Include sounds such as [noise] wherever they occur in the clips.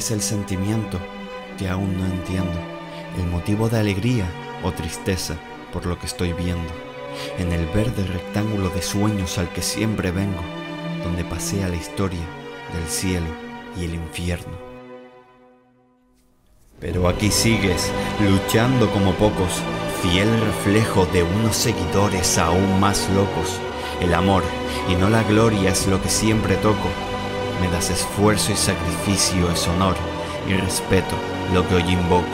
Eres el sentimiento que aún no entiendo, el motivo de alegría o tristeza por lo que estoy viendo, en el verde rectángulo de sueños al que siempre vengo, donde pasea la historia del cielo y el infierno. Pero aquí sigues, luchando como pocos, fiel reflejo de unos seguidores aún más locos. El amor y no la gloria es lo que siempre toco. Me das esfuerzo y sacrificio es honor y respeto lo que hoy invoco.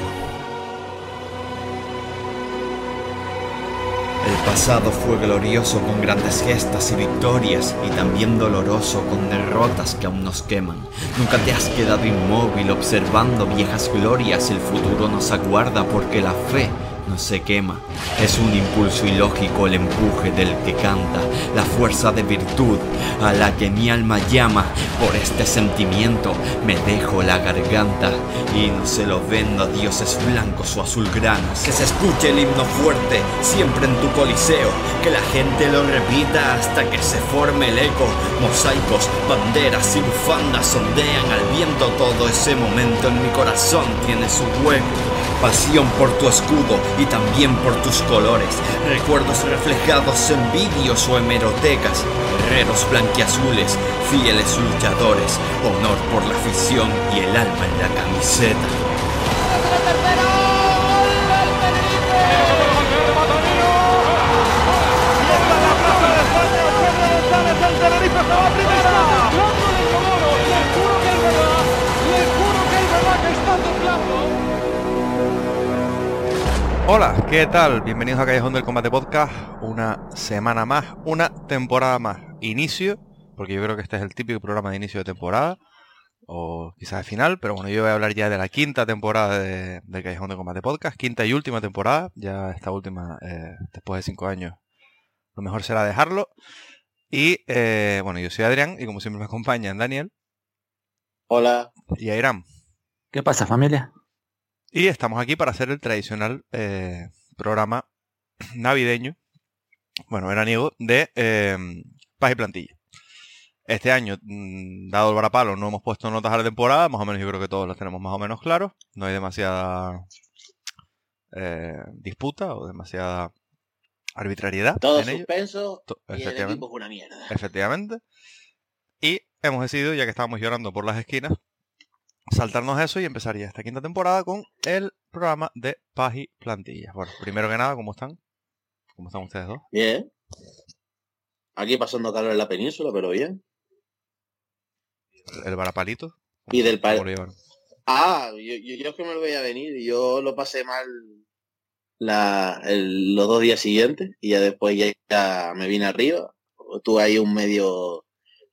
El pasado fue glorioso con grandes gestas y victorias y también doloroso con derrotas que aún nos queman. Nunca te has quedado inmóvil observando viejas glorias, el futuro nos aguarda porque la fe no se quema. Es un impulso ilógico el empuje del que canta, la fuerza de virtud a la que mi alma llama. Por este sentimiento me dejo la garganta y no se lo vendo a dioses blancos o azulgranas. Que se escuche el himno fuerte siempre en tu coliseo, que la gente lo repita hasta que se forme el eco. Mosaicos, banderas y bufandas sondean al viento todo ese momento en mi corazón tiene su hueco pasión por tu escudo y también por tus colores, recuerdos reflejados en vídeos o hemerotecas, guerreros blanquiazules, fieles luchadores, honor por la afición y el alma en la camiseta. Hola, ¿qué tal? Bienvenidos a Callejón del Combate Podcast. Una semana más, una temporada más. Inicio, porque yo creo que este es el típico programa de inicio de temporada, o quizás de final, pero bueno, yo voy a hablar ya de la quinta temporada de, Callejón del Combate Podcast, quinta y última temporada, ya esta última, eh, después de cinco años, lo mejor será dejarlo. Y eh, bueno, yo soy Adrián y como siempre me acompañan Daniel. Hola. Y Airam. ¿Qué pasa, familia? Y estamos aquí para hacer el tradicional eh, programa [clears throat] navideño, bueno, veraniego, de eh, Paz y Plantilla. Este año, mm, dado el varapalo, no hemos puesto notas a la temporada, más o menos yo creo que todos las tenemos más o menos claros. No hay demasiada eh, disputa o demasiada arbitrariedad. Todo suspenso y el equipo es una mierda. Efectivamente. Y hemos decidido, ya que estábamos llorando por las esquinas, saltarnos eso y empezaría esta quinta temporada con el programa de Paz y Plantillas. Bueno, primero que nada, ¿cómo están? ¿Cómo están ustedes dos? Bien. Aquí pasando calor en la península, pero bien. ¿El varapalito? Y del pal... Ah, yo, yo, es que me lo voy a venir. Yo lo pasé mal la, los dos días siguientes y ya después ya, me vine arriba. Tuve ahí un medio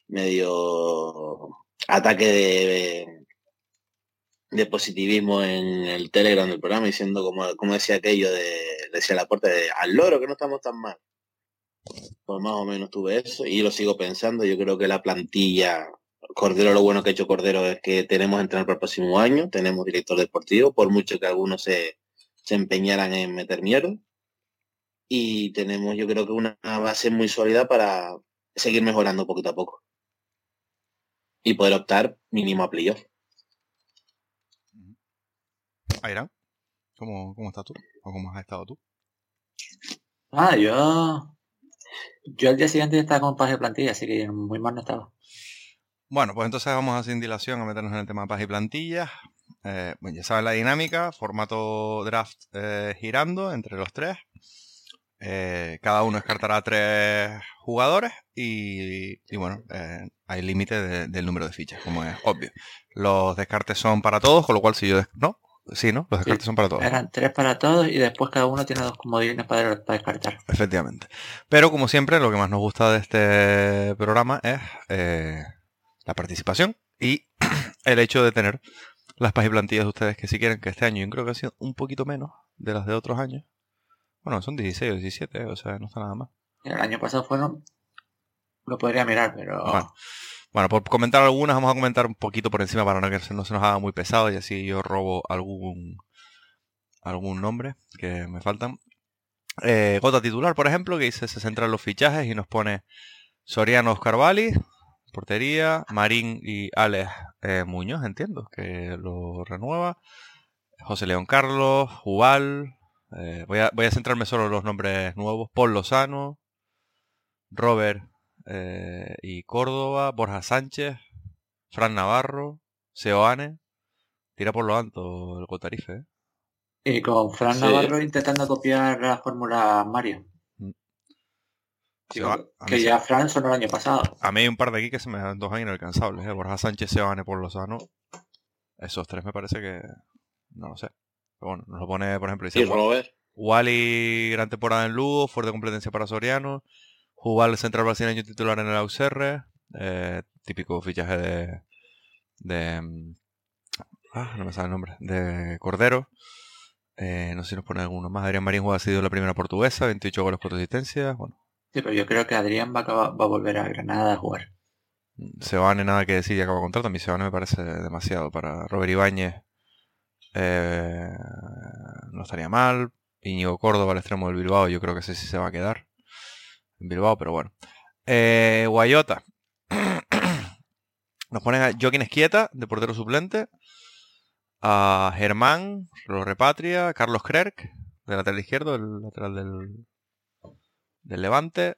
medio ataque de, de positivismo en el Telegram del programa diciendo como, como decía aquello de decía la puerta de al loro que no estamos tan mal. Pues más o menos tuve eso y lo sigo pensando. Yo creo que la plantilla, Cordero, lo bueno que ha hecho Cordero es que tenemos entrenador para el próximo año, tenemos director deportivo, por mucho que algunos se, se empeñaran en meter miedo. Y tenemos yo creo que una base muy sólida para seguir mejorando poquito a poco. Y poder optar mínimo a playoff. Aira, ¿cómo, ¿cómo estás tú? ¿O cómo has estado tú? Ah, yo. Yo el día siguiente estaba con paz y plantilla, así que muy mal no estaba. Bueno, pues entonces vamos a sin dilación a meternos en el tema de paz y plantilla. Eh, bueno, ya saben la dinámica, formato draft eh, girando entre los tres. Eh, cada uno descartará tres jugadores y, bueno, hay límite del número de fichas, como es obvio. Los descartes son para todos, con lo cual si yo... No, Sí, ¿no? Los descartes son para todos. Eran tres para todos y después cada uno tiene dos comodines para, para descartar. Efectivamente. Pero como siempre, lo que más nos gusta de este programa es eh, la participación y [clears throat] el hecho de tener las páginas y plantillas de ustedes que si quieren que este año yo creo que ha sido un poquito menos de las de otros años. Bueno, son 16 o 17, o sea, no está nada más. El año pasado fueron... Lo podría mirar, pero... Bueno, por comentar algunas, vamos a comentar un poquito por encima para no que no se nos haga muy pesado y así yo robo algún algún nombre que me faltan. Eh, Gota titular, por ejemplo, que dice se centra en los fichajes y nos pone Soriano Oscar portería. Marín y Alex eh, Muñoz, entiendo, que lo renueva. José León Carlos, Jubal. eh, voy, a, voy a centrarme solo en los nombres nuevos. Paul Lozano, Robert eh, y Córdoba, Borja Sánchez, Fran Navarro, Seoane. Tira por lo alto el Cotarife. ¿eh? Y con Fran Sí. Navarro intentando copiar la fórmula Mario. A, Que ya Fran sonó el año pasado. a mí hay un par de aquí que se me antojan inalcanzables. ¿eh? Borja Sánchez, Seoane, Paul Lozano. Esos tres me parece que... No lo sé. Pero bueno, nos lo pone, por ejemplo, dice Y Robert. Wally, gran temporada en Lugo, fuerte competencia para Soriano. Jubal, central brasileño titular en el Auxerre. eh, típico fichaje de. de. mm, Ah, no me sale el nombre. De Cordero. Eh, no sé si nos pone alguno más. Adrián Marín ha sido la primera portuguesa, 28 goles, 4 asistencias. Bueno, Sí, pero yo creo que Adrián va a, acabar- va a volver a Granada a jugar. Sebane nada que decir y acaba contrato. A mí Sebane me parece demasiado para Robert Ibáñez. eh, no estaría mal. Íñigo Córdoba al extremo del Bilbao. Yo creo que ese sí se va a quedar en Bilbao, pero bueno. Eh, Guayota. [clears throat] Nos ponen a Joaquín Esquieta, de portero suplente. A Germán, lo repatria. Carlos Krerk, de lateral izquierdo, el lateral del, del Levante.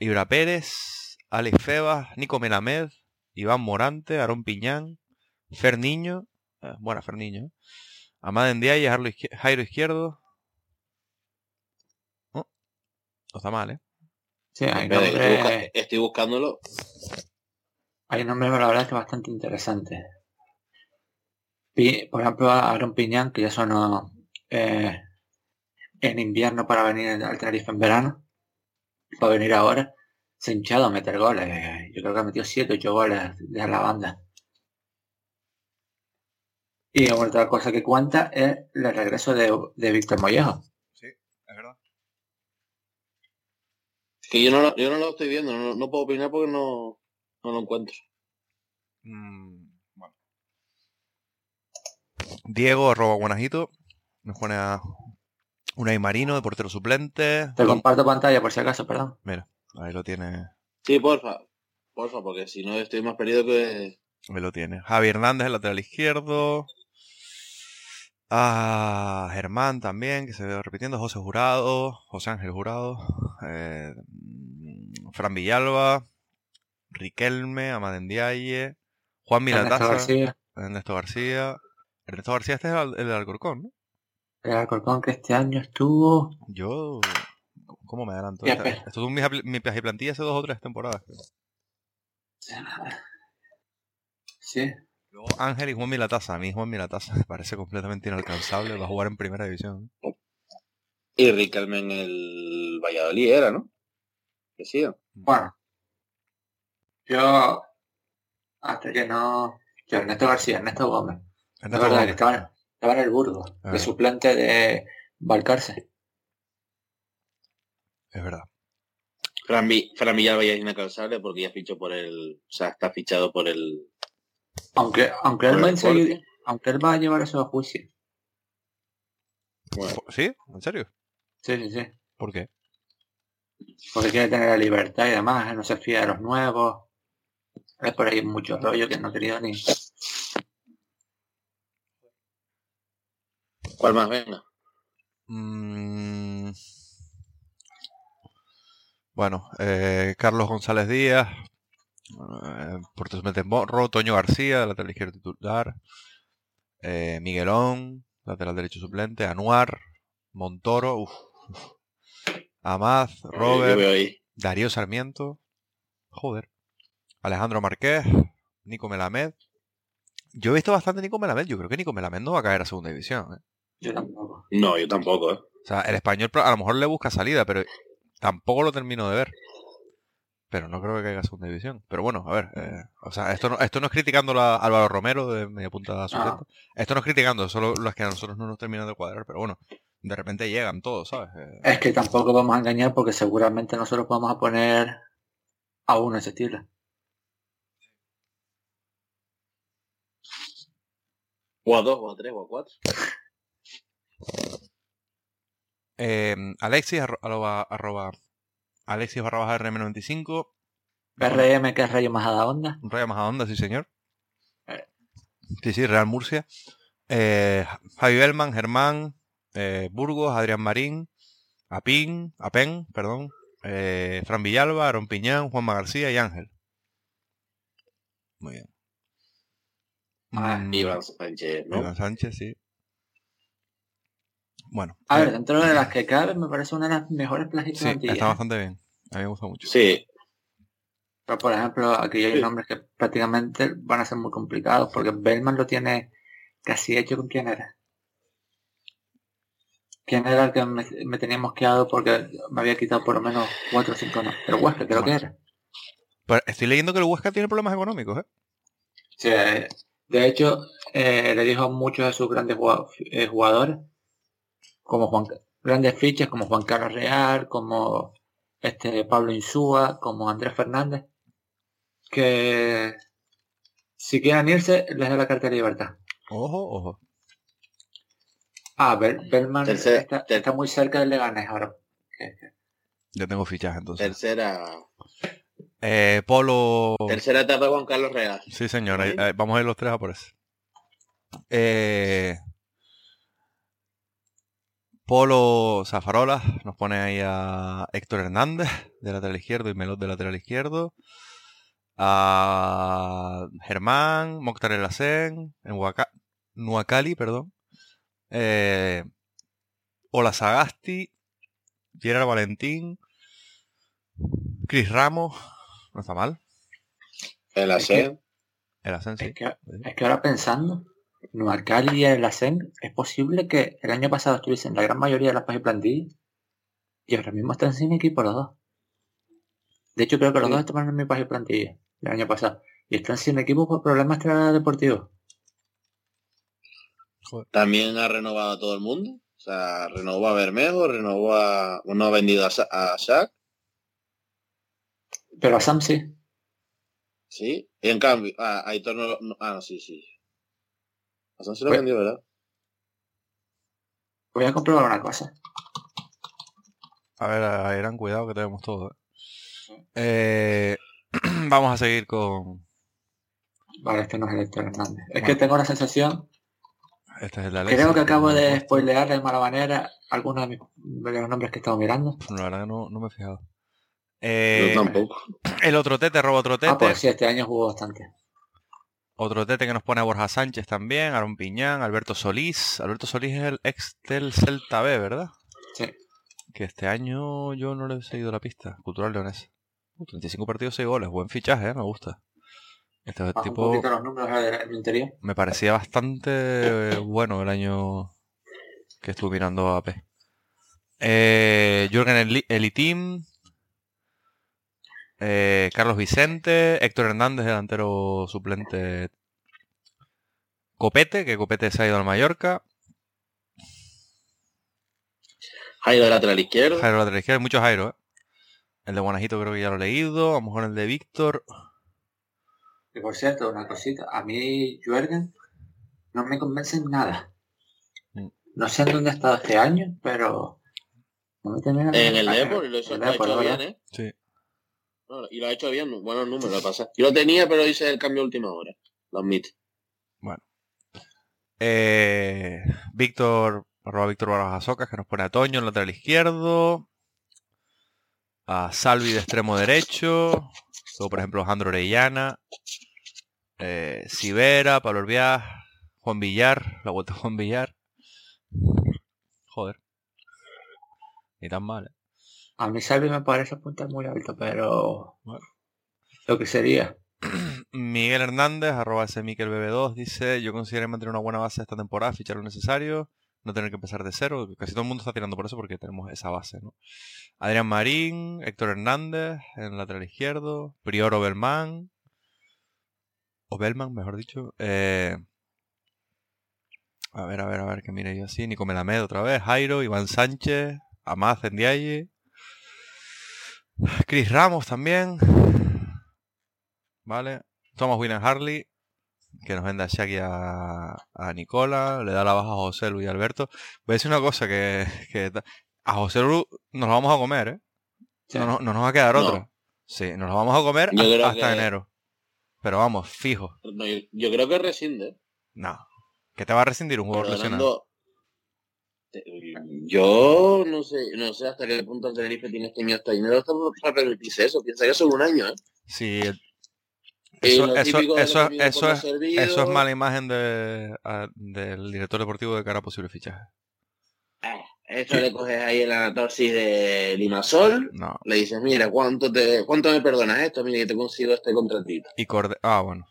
Ibra Pérez, Alex Febas, Nico Melamed, Iván Morante, Aarón Piñán, Fer Niño. eh, buena Fer Niño. Amad Ndiaye, Jairo Izquier- Jairo Izquierdo. Oh, no está mal, ¿eh? Sí, hay Espera, estoy, estoy buscándolo. hay nombres, la verdad, que bastante interesantes. Pi- Por ejemplo, Aaron Piñán, que ya sonó eh, en invierno para venir al Tenerife en verano. Para venir ahora. Se ha hinchado a meter goles. Yo creo que ha metido 7 8 goles de la banda. Y otra cosa que cuenta es el regreso de, de Víctor Mollejo. Sí, es verdad. Que yo no, lo- yo no lo estoy viendo, no, no puedo opinar porque no, no lo encuentro. Mm, bueno. Diego, arroba Guanajito, nos pone a Unai Marino, de portero suplente. Te comparto pantalla por si acaso, perdón. Mira, ahí lo tiene. Sí, porfa. Porfa, porque si no estoy más perdido que... Ahí lo tiene. Javi Hernández, el lateral izquierdo. Ah, Germán también, que se ve repitiendo. José Jurado. José Ángel Jurado. eh, mm, Fran Villalba. Riquelme, Amadendiaye. Juan Ernesto Milataza. García, Ernesto García. Ernesto García, este es el, el de Alcorcón, ¿no? el Alcorcón que este año estuvo... Yo. ¿Cómo me adelanto? Esta- espera. Esto es mi, apl- mi plantilla hace dos o tres temporadas. creo. Sí, Luego Ángel y Juan Milataza. A mí Juan Milataza me parece completamente inalcanzable. Va a jugar en primera división. Y Riquelme en el Valladolid era, ¿no? Que sí. Bueno, yo hasta que no. Yo, Ernesto García, Ernesto Gómez. La Ernesto verdad Gómez. que estaba, en- estaba en el Burgos, Ah. de suplente de Valcarce. Es verdad. Fran, Fran Villalba ya es inalcanzable porque ya fichó por el... O sea, está fichado por el... Aunque, aunque él por va a seguir- Sporting. aunque él va a llevar eso a juicio. Bueno, ¿Sí? ¿En serio? Sí, sí, sí. ¿Por qué? Porque quiere tener la libertad y demás, no se fía de los nuevos. Es por ahí mucho rollo que no he querido ni. ¿cuál más? Venga. Mm. Bueno, eh, Carlos González Díaz, eh, Puerto Suplente Morro, Toño García, lateral izquierdo titular, eh, Miguelón, lateral derecho suplente, Anuar, Montoro, uf, uf, [laughs] Amaz, Robert. Darío Sarmiento, joder, Alejandro Marqués, Nico Melamed. Yo he visto bastante Nico Melamed, yo creo que Nico Melamed no va a caer a segunda división. ¿eh? Yo tampoco. No, yo tampoco, ¿eh? O sea, el español a lo mejor le busca salida, pero tampoco lo termino de ver. Pero no creo que caiga a segunda división. Pero bueno, a ver. eh, o sea, esto no, esto no es criticando a Álvaro Romero de media punta suplente. Esto no es criticando, solo las que a nosotros no nos terminan de cuadrar. Pero bueno, de repente llegan todos, ¿sabes? Eh, Es que tampoco vamos a engañar porque seguramente nosotros vamos a poner a uno ese estilo. O a dos, o a tres, o a cuatro. eh, Alexis, arro- arroba, arroba- Alexis barra baja RM95. RM, que es Rayo Majadahonda. Rayo Majadahonda, sí señor. Eh. Sí, sí, Real Murcia. Eh, Javi Bellman, Germán, eh, Burgos, Adrián Marín, Apín, Apen, perdón, eh, Fran Villalba, Aaron Piñán, Juanma García y Ángel. Muy bien. Ah, Mm, Iván Sánchez, ¿no? Iván Sánchez, sí. Bueno. A ver, dentro de las que caben me parece una de las mejores plazas sí, plantillas. está bastante bien. A mí me gusta mucho. Sí, Pero por ejemplo, aquí hay Sí. nombres que prácticamente van a ser muy complicados porque Bellman lo tiene casi hecho con quién era. ¿Quién era el que me, me tenía mosqueado porque me había quitado por lo menos 4 o 5 no? El Huesca creo que era. Pero estoy leyendo que el Huesca tiene problemas económicos, ¿eh? Sí, de hecho, eh, le dijo a muchos de sus grandes eh, jugadores, como Juan, grandes fichas como Juan Carlos Real, como este Pablo Insúa, como Andrés Fernández, que si quieren irse, les da la carta de libertad. Ojo, ojo. Ah, Bel- Bellman Tercer- está, ter- está muy cerca del Leganés ahora. Ya tengo fichaje entonces. tercera, Eh, Polo. tercera etapa Juan Carlos Real. Sí, señor. Ahí. ahí- vamos a ir los tres a por eso. Eh, Polo Zafarola nos pone ahí a Héctor Hernández de lateral izquierdo y Melot de lateral izquierdo. A Germán, Mokhtar El Hacén, en Huaca- Nuacali, perdón. Eh, Ola Sagasti, Gerard Valentín, Chris Ramos, no está mal. El ASEN. El Hacén, sí. es, que, es que ahora pensando, Nuarcal y el Asen, es posible que el año pasado estuviesen la gran mayoría de las páginas plantillas y ahora mismo están sin equipo los dos. De hecho, creo que los Sí. dos estaban en mi página plantilla el año pasado y están sin equipo por problemas deportivos. También ha renovado a todo el mundo. O sea, renovó a Bermejo, renovó a... Bueno, ha vendido a, Sa- a Shaq, Pero a Sam sí. sí. Y en cambio, a Aitor no, no- Ah, no, sí, sí. A Sam se lo vendió, ¿verdad? Voy a comprobar una cosa. A ver, a Irán, cuidado que tenemos todo. ¿eh? Eh, [clears throat] vamos a seguir con. Vale, este no es el Héctor Hernández. Es Bueno. que tengo la sensación Este es el de Creo que acabo de spoilear de mala manera algunos de, mis, de los nombres que he estado mirando. La verdad que no, no me he fijado. Eh, Yo tampoco. el otro tete, roba otro tete. Ah, pues sí, este año jugó bastante. Otro tete que nos pone a Borja Sánchez también, Aaron Piñán, Alberto Solís. Alberto Solís es el ex del Celta B, ¿verdad? Sí. Que este año yo no le he seguido la pista. Cultural Leonés. Uh, 35 partidos, 6 goles. Buen fichaje, ¿eh? me gusta. Este Baja tipo... los números interior. Me parecía bastante eh, bueno el año que estuve mirando a AP. Eh, Jürgen Eli- Elitim, eh, Carlos Vicente, Héctor Hernández, delantero suplente Copete, que Copete se ha ido al Mallorca. Jairo de lateral izquierdo. Jairo lateral izquierdo, hay muchos Jairo, ¿eh? El de Guanajito creo que ya lo he leído. A lo mejor el de Víctor. Y por cierto, una cosita. A mí, Jürgen, no me convence en nada. Mm. No sé en dónde ha estado este año, pero... No me de En el. Depor, y lo, hizo- bien, ¿eh? Sí. Y lo ha hecho bien, buenos números, lo pasa. Yo lo tenía, pero hice el cambio a última hora. Lo admito. Eh, Víctor, arroba Víctor Barajas Socas, que nos pone a Toño en lateral izquierdo. A Salvi de extremo derecho. Luego, por ejemplo, Alejandro Orellana. Eh, Pablo Orbiaz, Juan Villar, la vuelta a Juan Villar. Joder. Ni tan mal, ¿eh? A mí Salvi me parece apuntar muy alto, pero... Bueno. Lo que sería. [clears throat] Miguel Hernández, arroba ese Miquel BB2, dice, yo considero mantener una buena base esta temporada, fichar lo necesario, no tener que empezar de cero. Casi todo el mundo está tirando por eso porque tenemos esa base, ¿no? Adrián Marín, Héctor Hernández, en lateral izquierdo, Prior Obelman, o Belman, mejor dicho. eh, a ver, a ver, a ver, que mire yo así. Nico Melamed otra vez, Jairo, Iván Sánchez, Amaz Endiaye, Chris Ramos también. Vale. Thomas William Harley, que nos vende a Shaq y a, a Nicola, le da la baja a José Luis y Alberto. Voy a decir una cosa que, a José Luis nos lo vamos a comer, ¿eh? Sí. No, no- no nos va a quedar No. otra. Sí, nos lo vamos a comer hasta que- enero. Pero vamos, fijo. Yo, yo creo que rescinde. No. Que te va a rescindir un jugador. Perdonando- Yo no sé, no sé hasta qué punto el Tenerife tiene este año hasta dinero para permitirse eso. Piensa que solo un año, ¿eh? Sí, Y eso, eso, eso, eso es, servido. eso es mala imagen de, a- del director deportivo de cara a posible fichaje. Eh, Esto le coges ahí el anatosis de Limasol, No. le dices, mira, ¿cuánto te cuánto me perdonas esto? Mira, que te consigo este contratito. Y Corde... Ah, bueno.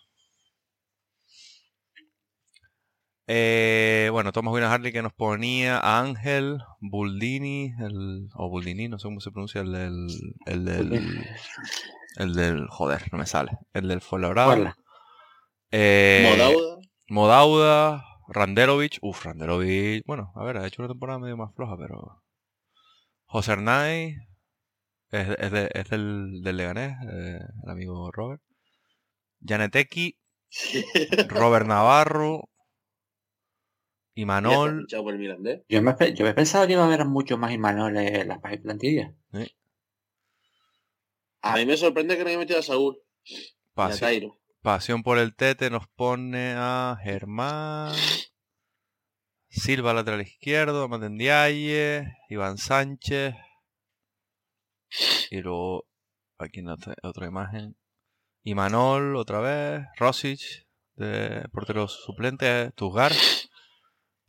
Eh, bueno, Thomas Wiener Harley que nos ponía a Ángel, Buldini, el, o Buldini, no sé cómo se pronuncia, el del, el del, el del, joder, no me sale, el del Fuenlabrada. Fuenla. Eh, Modauda, Modauda, Randerovic, uff, Randerovic, bueno, a ver, ha hecho una temporada medio más floja, pero... José Hernay, es, es, de- es del, del Leganés, eh, el amigo Robert. Janeteki, [laughs] Robert Navarro, Imanol. Yo me, yo me pensaba que iba a haber mucho más Imanol en las páginas plantillas. A mí me sorprende que no haya metido a Saúl y a. Pasión por el Tete nos pone a Germán, Silva lateral izquierdo, Matendiaye, Iván Sánchez, y luego aquí en otra, otra imagen, Imanol otra vez, Rosic, de portero suplente, Tuzgar,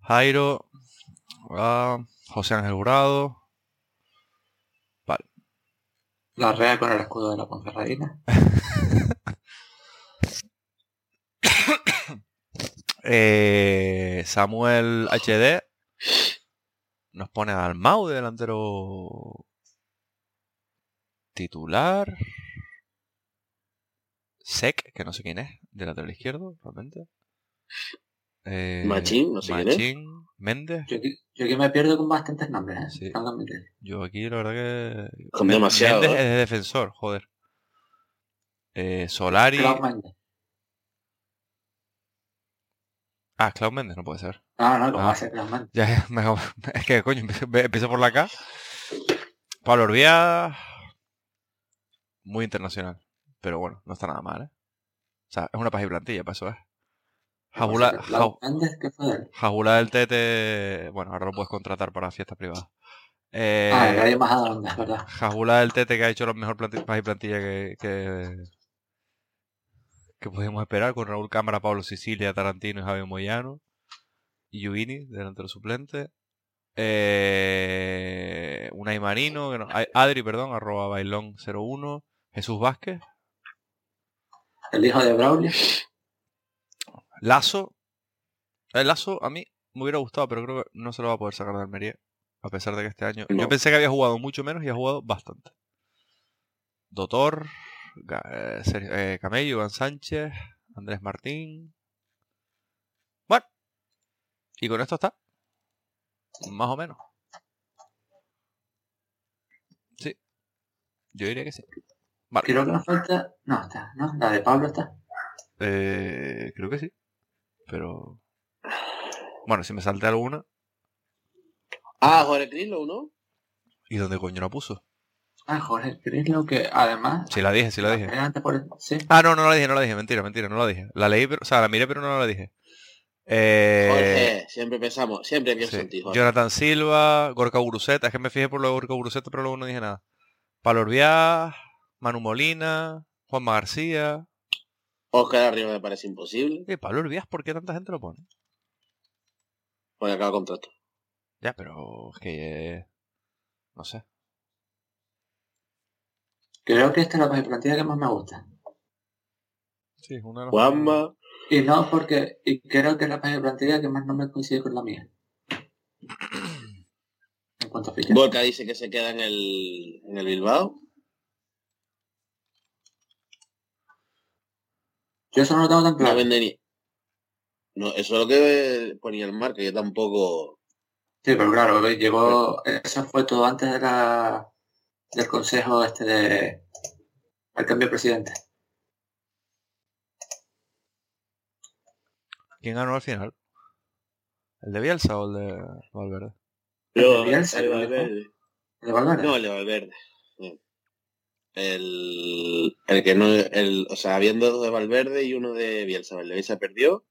Jairo, ah, José Ángel Jurado, La Rea con el escudo de la Ponferradina. [coughs] Eh, Samuel HD nos pone al Mau de delantero titular. Sec, que no sé quién es, de lateral izquierdo, realmente. Eh, Machín, no sé quién es. Machín, Méndez. Yo, aquí- yo aquí me pierdo con bastantes nombres, ¿eh? Sí. Yo aquí la verdad que... Con demasiado, Méndez ¿eh? es de defensor, joder. Eh, Solari... Klaus Mendes. Ah, Cloud Méndez, no puede ser. No, no, como Ah. va a ser Mendes. [laughs] Ya, ya, me- [laughs] es que coño, empiezo, por la K. Pablo Orbía, muy internacional. Pero bueno, no está nada mal, ¿eh? O sea, es una página y plantilla, para eso es. Jabula, Klaus Jau-. Jabula del Tete, bueno, ahora lo puedes contratar para fiestas privadas. Eh, Ah, Radio más Adonde, es verdad. Jabula del Tete que ha hecho la mejor planti- página y plantilla que, que, que podíamos esperar con Raúl Cámara, Pablo Sicilia, Tarantino y Javier Moyano. Y Giovini, delantero suplente. Eh, Unai Marino, no- Adri, perdón, arroba bailón 01. Jesús Vázquez. El hijo de Braulio. Lazo. El Lazo a mí me hubiera gustado, pero creo que no se lo va a poder sacar de Almería. A pesar de que este año. Yo pensé que había jugado mucho menos y ha jugado bastante. Dotor, eh, eh, Camello, Iván Sánchez, Andrés Martín. Bueno. Y con esto está. Más o menos. Sí. Yo diría que sí. Vale. Creo que nos falta... No, está, ¿no? La de Pablo está. Eh, creo que sí. Pero. Bueno, si me salté alguna. Ah, Jorge Crislow, ¿no? ¿Y dónde coño la puso? Ah, Jorge Crislo, que además... Sí, la dije, sí la dije. Antes por el- Sí. Ah, no, no la dije, no la dije. Mentira, mentira, no la dije. La leí, pero, o sea, la miré, pero no la dije. Eh, Jorge, siempre pensamos, siempre pienso sí. en ti, Jorge. Jonathan Silva, Gorka Guruceta. Es que me fijé por lo de Gorka Guruceta, pero luego no dije nada. Pablo Orbiá, Manu Molina, Juanma García. Oscar arriba me parece imposible, Eh, Pablo Orbiás, ¿por qué tanta gente lo pone? porque acaba contrato. Ya, pero es que. eh, no sé. Creo que esta es la plantilla que más me gusta. Sí, es una de las- Juanma, Y no porque... Y creo que es la plantilla que más no me coincide con la mía. [coughs] En cuanto a fichas. Volca dice que se queda en el, en el Bilbao. Yo eso no lo tengo tan No claro. vende ni... No, eso es lo que ponía el marca, yo tampoco... Sí, pero claro, que llegó... Eso fue todo antes de la... Del consejo este de... El cambio de presidente. ¿Quién ganó al final? ¿El de Bielsa o el de Valverde? Yo, Bielsa, el de ¿no? Valverde. ¿El de Valverde? No, el de Valverde. El, el que no, el, o sea, habiendo dos de Valverde y uno de Bielsa. Bielsa perdió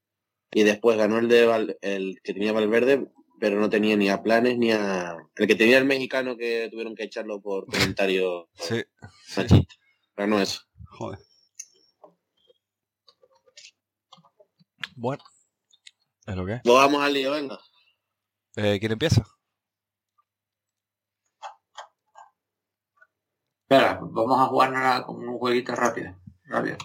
y después ganó el de el que tenía Valverde, pero no tenía ni a planes ni a el que tenía el mexicano que tuvieron que echarlo por comentario sí, machista. Ganó eso. Joder. Bueno, es lo que es. Pues vamos al lío, venga. Eh, ¿Quién empieza? Espera, vamos a jugar como un jueguito rápido. Rápido.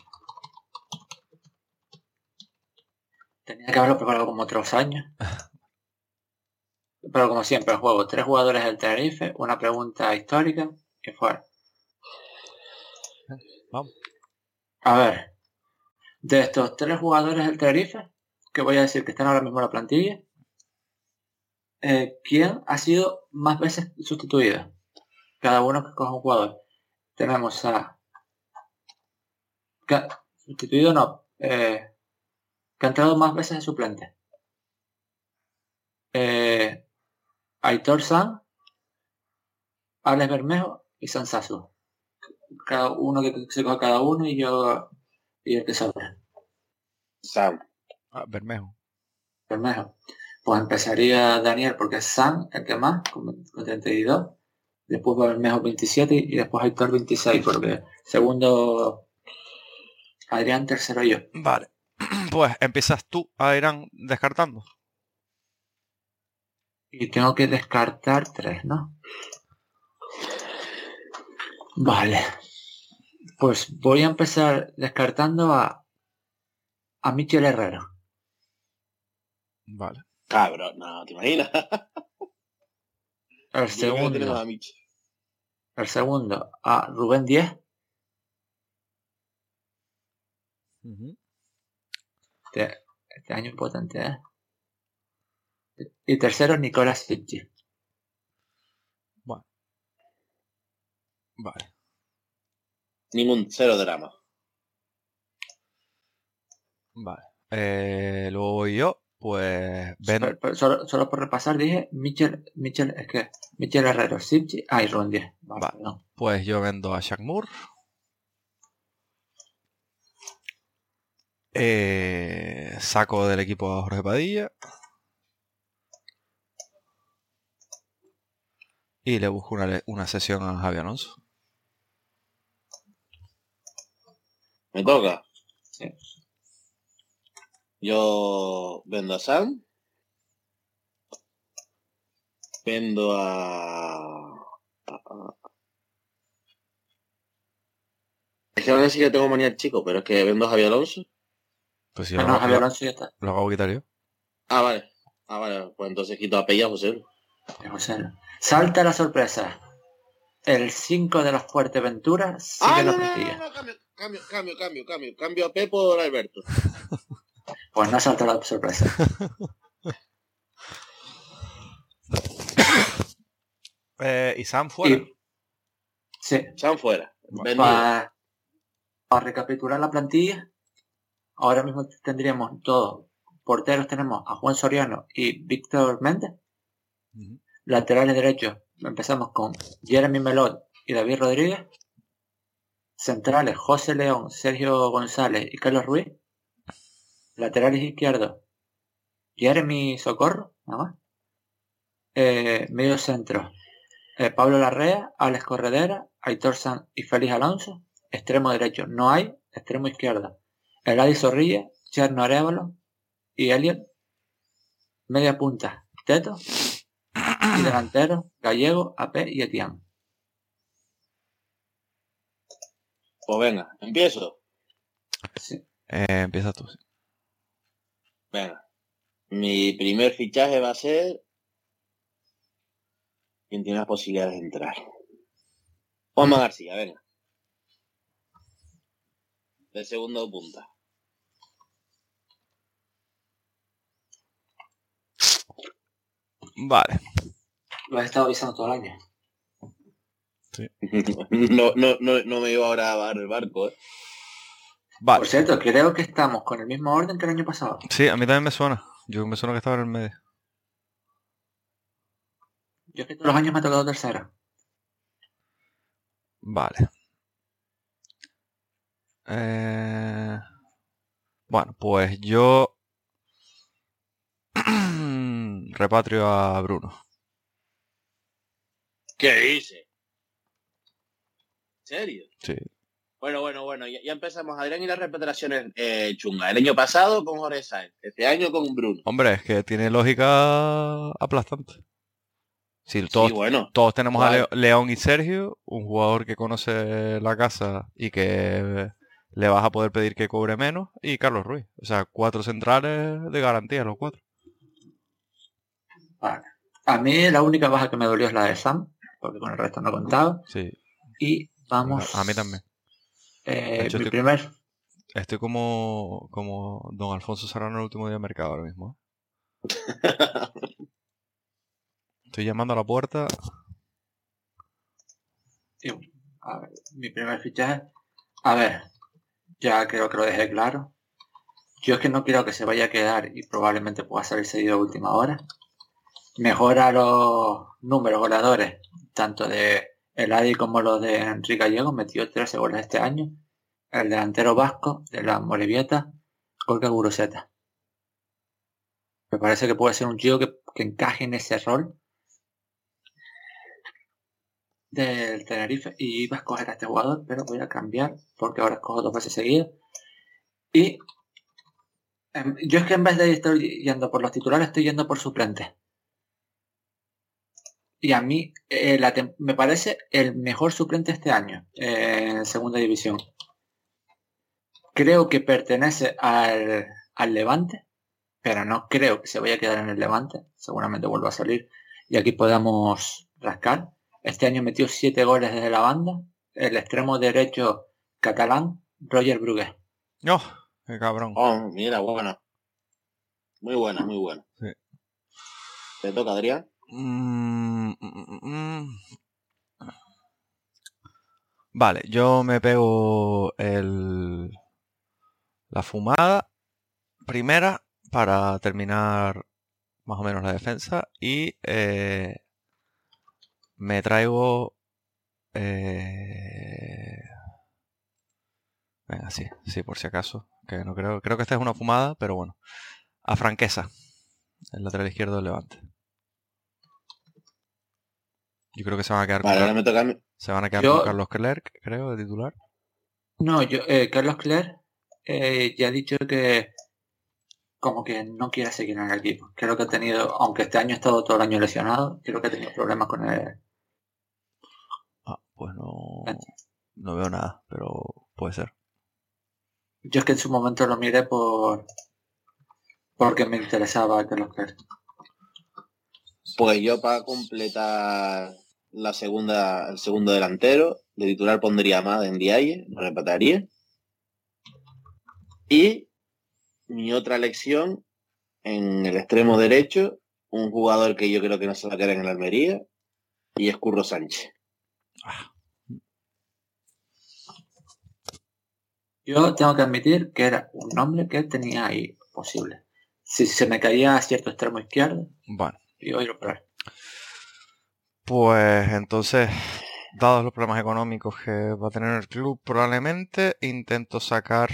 Tenía que haberlo preparado como otros años. [laughs] Pero como siempre, el juego. Tres jugadores del Tenerife, una pregunta histórica y fuera. Vamos. A ver. De estos tres jugadores del Tenerife, que voy a decir que están ahora mismo en la plantilla, eh, ¿quién ha sido más veces sustituido? Cada uno que coja un jugador. Tenemos a... Sustituido no. Eh, que ha entrado más veces de suplente. Eh, Aitor San, Alex Bermejo y San Sasu. Cada uno que se coja cada uno y yo y el que sobra. Sam. Ah, Bermejo. Bermejo. Pues empezaría Daniel porque es San el que más, con, 32. Después va Bermejo 27 y después Aitor 26, porque segundo Adrián, tercero yo. Vale. [clears throat] Pues empiezas tú a Irán descartando. Y tengo que descartar tres, ¿no? Vale. Pues voy a empezar descartando a, a Michel Herrero. Vale. Cabrón, no, ¿te imaginas? [laughs] El segundo. El segundo a Rubén 10. este, este año importante, ¿eh? Y tercero, Nicolás Fitchi. Bueno. Vale. Ningún cero drama. Vale. Eh, luego voy yo. Pues ven. Solo, solo, por repasar dije Michel, Michel, es que Michel Herrero, Sipchi, ah, y Ron 10. Vale, No. Pues yo vendo a Shaq Moore. Eh, saco del equipo a Jorge Padilla. Y le busco una, una sesión a Javier Alonso. ¿Me toca? Sí. Yo vendo a Sam. Vendo a... Es que ahora sí que tengo manía chico, pero es que vendo a Javier Alonso. Pues si ah, no, Javier Alonso ya está. Lo acabo de quitar yo. Ah, vale. Ah, vale. Pues entonces quito a Pella José. José. Salta la sorpresa. El 5 de los Fuerteventura sigue ah, la no, no, no, cambio, cambio, cambio, cambio, cambio. Cambio a Pepo por Alberto. [laughs] pues no salta la sorpresa. [laughs] eh, ¿Y Sam fuera? Sí. Sam fuera. Para, para recapitular la plantilla, ahora mismo tendríamos todos porteros tenemos a Juan Soriano y Víctor Méndez. Laterales derechos empezamos con Jeremy Melot y David Rodríguez. Centrales José León, Sergio González y Carlos Ruiz. Laterales izquierdos Jeremy Socorro, nada más. Eh, medio centro eh, Pablo Larrea, Alex Corredera, Aitor San y Félix Alonso. Extremo derecho no hay. Extremo izquierdo Eladi Zorrilla, Cherno Arevalo y Elliot. Media punta, Teto. Y delantero, Gallego, AP y Etienne. Pues venga, empiezo. Sí. Eh, empieza tú. Venga. Mi primer fichaje va a ser quien tiene las posibilidades de entrar. Juanma García, venga. De segundo punta. Vale. Lo has estado avisando todo el año. Sí. [laughs] no, no, no, no me iba ahora a dar el barco, ¿eh? Vale. Por cierto, creo que estamos con el mismo orden que el año pasado. Sí, a mí también me suena. Yo me suena que estaba en el medio. Yo es que todos los años me ha tocado tercero. Vale. Eh, bueno, pues yo [clears throat] repatrio a Bruno. ¿Qué dice? ¿En serio? Sí. Bueno, bueno, bueno, ya, empezamos, Adrián, y las repeticiones eh, chungas. El año pasado con Jorge Sáenz, este año con Bruno. Hombre, es que tiene lógica aplastante. Si todos, bueno, todos tenemos a León y Sergio, un jugador que conoce la casa y que le vas a poder pedir que cobre menos, y Carlos Ruiz. O sea, cuatro centrales de garantía, los cuatro. A mí la única baja que me dolió es la de Sam, porque con el resto no contaba. Sí. Y vamos. A mí también. Eh, mi estoy, primer. Estoy como, como don Alfonso Serrano el último día de mercado ahora mismo. estoy llamando a la puerta. a ver, mi primer fichaje. A ver, ya creo que lo dejé claro. Yo es que no quiero que se vaya a quedar y probablemente pueda salir seguido a última hora. Mejora los números goleadores, tanto de el Adi como los de Enrique Gallego, metió 13 goles este año. El delantero vasco de la Morevieta, Jorge Guruseta. Me parece que puede ser un chico que, encaje en ese rol del Tenerife y iba a escoger a este jugador, pero voy a cambiar porque ahora escojo dos veces seguidas. Y em, yo es que en vez de estar yendo por los titulares, estoy yendo por suplentes y a mí eh, me parece el mejor suplente este año eh, en segunda división. Creo que pertenece al, Levante, pero no creo que se vaya a quedar en el Levante. Seguramente vuelva a salir y aquí podamos rascar. Este año metió siete goles desde la banda. El extremo derecho catalán, Roger Brugué. No, qué cabrón. Oh, mira, buena. Muy buena, muy buena. ¿Te toca, Adrián? Mm, mm, mm, vale, yo me pego el, la fumada primera para terminar más o menos la defensa y eh, me traigo eh, venga sí sí por si acaso que no creo creo que esta es una fumada pero bueno a franqueza el lateral izquierdo del Levante yo creo que se van a quedar con, se van a quedar con Carlos Clerc, creo, de titular. No, yo, eh, Carlos Clerc eh, ya ha dicho que como que no quiere seguir en el equipo. Creo que ha tenido, aunque este año ha estado todo el año lesionado, creo que ha tenido problemas con él. Ah, pues no, no veo nada, pero puede ser. Yo es que en su momento lo miré por porque me interesaba Carlos Clerc. Pues yo para completar la segunda, el segundo delantero. De titular pondría más en Diaye, lo repataría. Y mi otra elección en el extremo derecho, un jugador que yo creo que no se va a quedar en la Almería, y es Curro Sánchez. Yo tengo que admitir que era un nombre que tenía ahí posible. Si se me caía a cierto extremo izquierdo, bueno. iba a ir a operar. Pues entonces, dados los problemas económicos que va a tener el club, probablemente intento sacar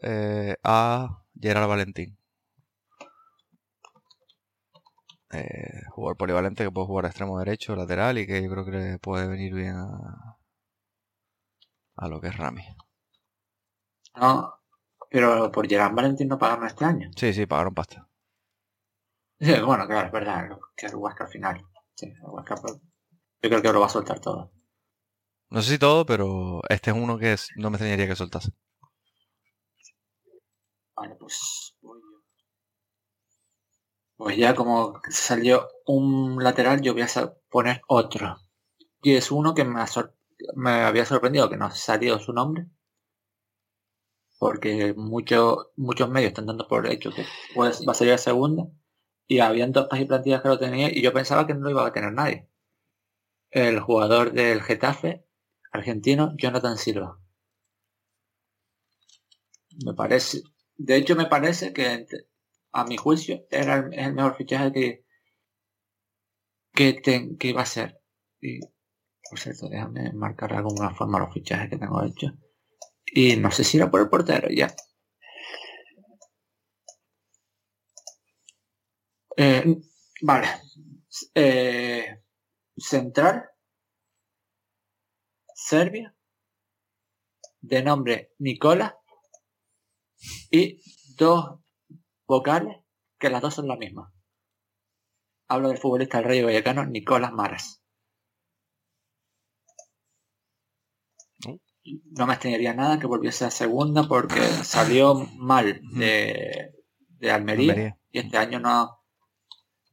eh, a Gerard Valentín. Eh, jugador polivalente que puede jugar a extremo derecho, lateral y que yo creo que le puede venir bien a, a lo que es Rami. No, pero por Gerard Valentín no pagaron este año. Sí, sí, pagaron pasta. Sí, bueno, claro, es verdad, que al final. Sí, yo creo que lo va a soltar todo. No sé si todo, pero este es uno que no me extrañaría que soltase. Vale, pues Pues ya como salió un lateral, yo voy a poner otro. Y es uno que me, me había sorprendido que no salió su nombre. Porque muchos muchos medios están dando por hecho que pues, va a salir a segunda y habían dos y plantillas que lo tenía y yo pensaba que no lo iba a tener nadie. El jugador del Getafe, argentino, Jonathan Silva. Me parece, de hecho me parece que a mi juicio era el, mejor fichaje que que, iba a ser. Y por cierto, déjame marcar de alguna forma los fichajes que tengo hechos. Y no sé si era por el portero, ya. Eh, vale. Eh, central. Serbia. De nombre Nicola. Y dos vocales que las dos son la misma. Hablo del futbolista del Rey Vallecano, Nicolás Maras. No me extrañaría nada que volviese a segunda porque salió mal de, Almería, y este año no,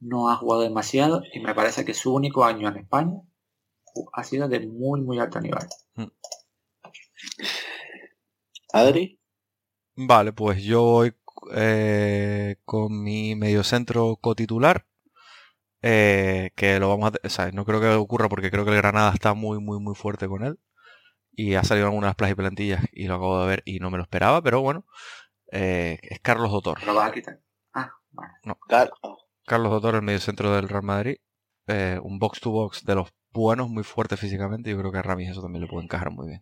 no ha jugado demasiado y me parece que su único año en España ha sido de muy muy alto nivel. Mm. Adri. Vale, pues yo voy eh, con mi mediocentro cotitular. Eh, que lo vamos a... no creo que ocurra porque creo que el Granada está muy, muy, muy fuerte con él. Y ha salido en algunas plazas y plantillas y lo acabo de ver y no me lo esperaba, pero bueno. Eh, es Carlos Dotor. ¿Lo vas a quitar? Ah, No. Carlos Dotor, el mediocentro del Real Madrid. un box to box de los buenos, muy fuerte físicamente. Yo creo que a Ramis eso también le puede encajar muy bien.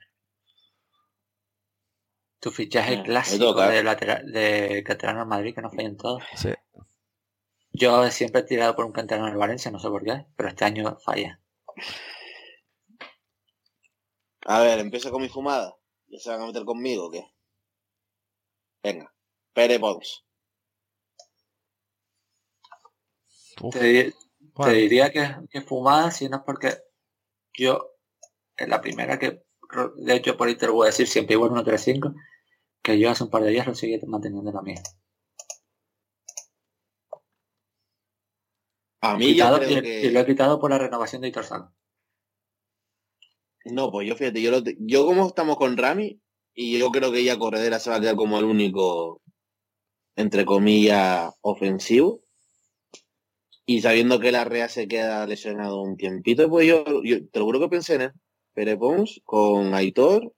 Tu fichaje ah, clásico de, lateral, de Caterano Madrid que no en todos. Sí. Yo siempre he tirado por un canterano en Valencia, no sé por qué, pero este año falla. A ver, empiezo con mi fumada. ¿Ya se van a meter conmigo o qué? Venga, Pere Pons. Te, diría que, que fumada, si no es porque yo, es la primera que, de hecho por ahí te lo voy a decir, siempre igual 1-3-5, que yo hace un par de días lo seguí manteniendo la mía. A mí yo creo que... y, lo he quitado por la renovación de Hitor No, pues yo fíjate, yo, yo como estamos con Rami, y yo creo que ya Corredera se va a quedar como el único, entre comillas, ofensivo. Y sabiendo que la Rea se queda lesionado un tiempito, pues yo, te lo juro que pensé en él. Con Aitor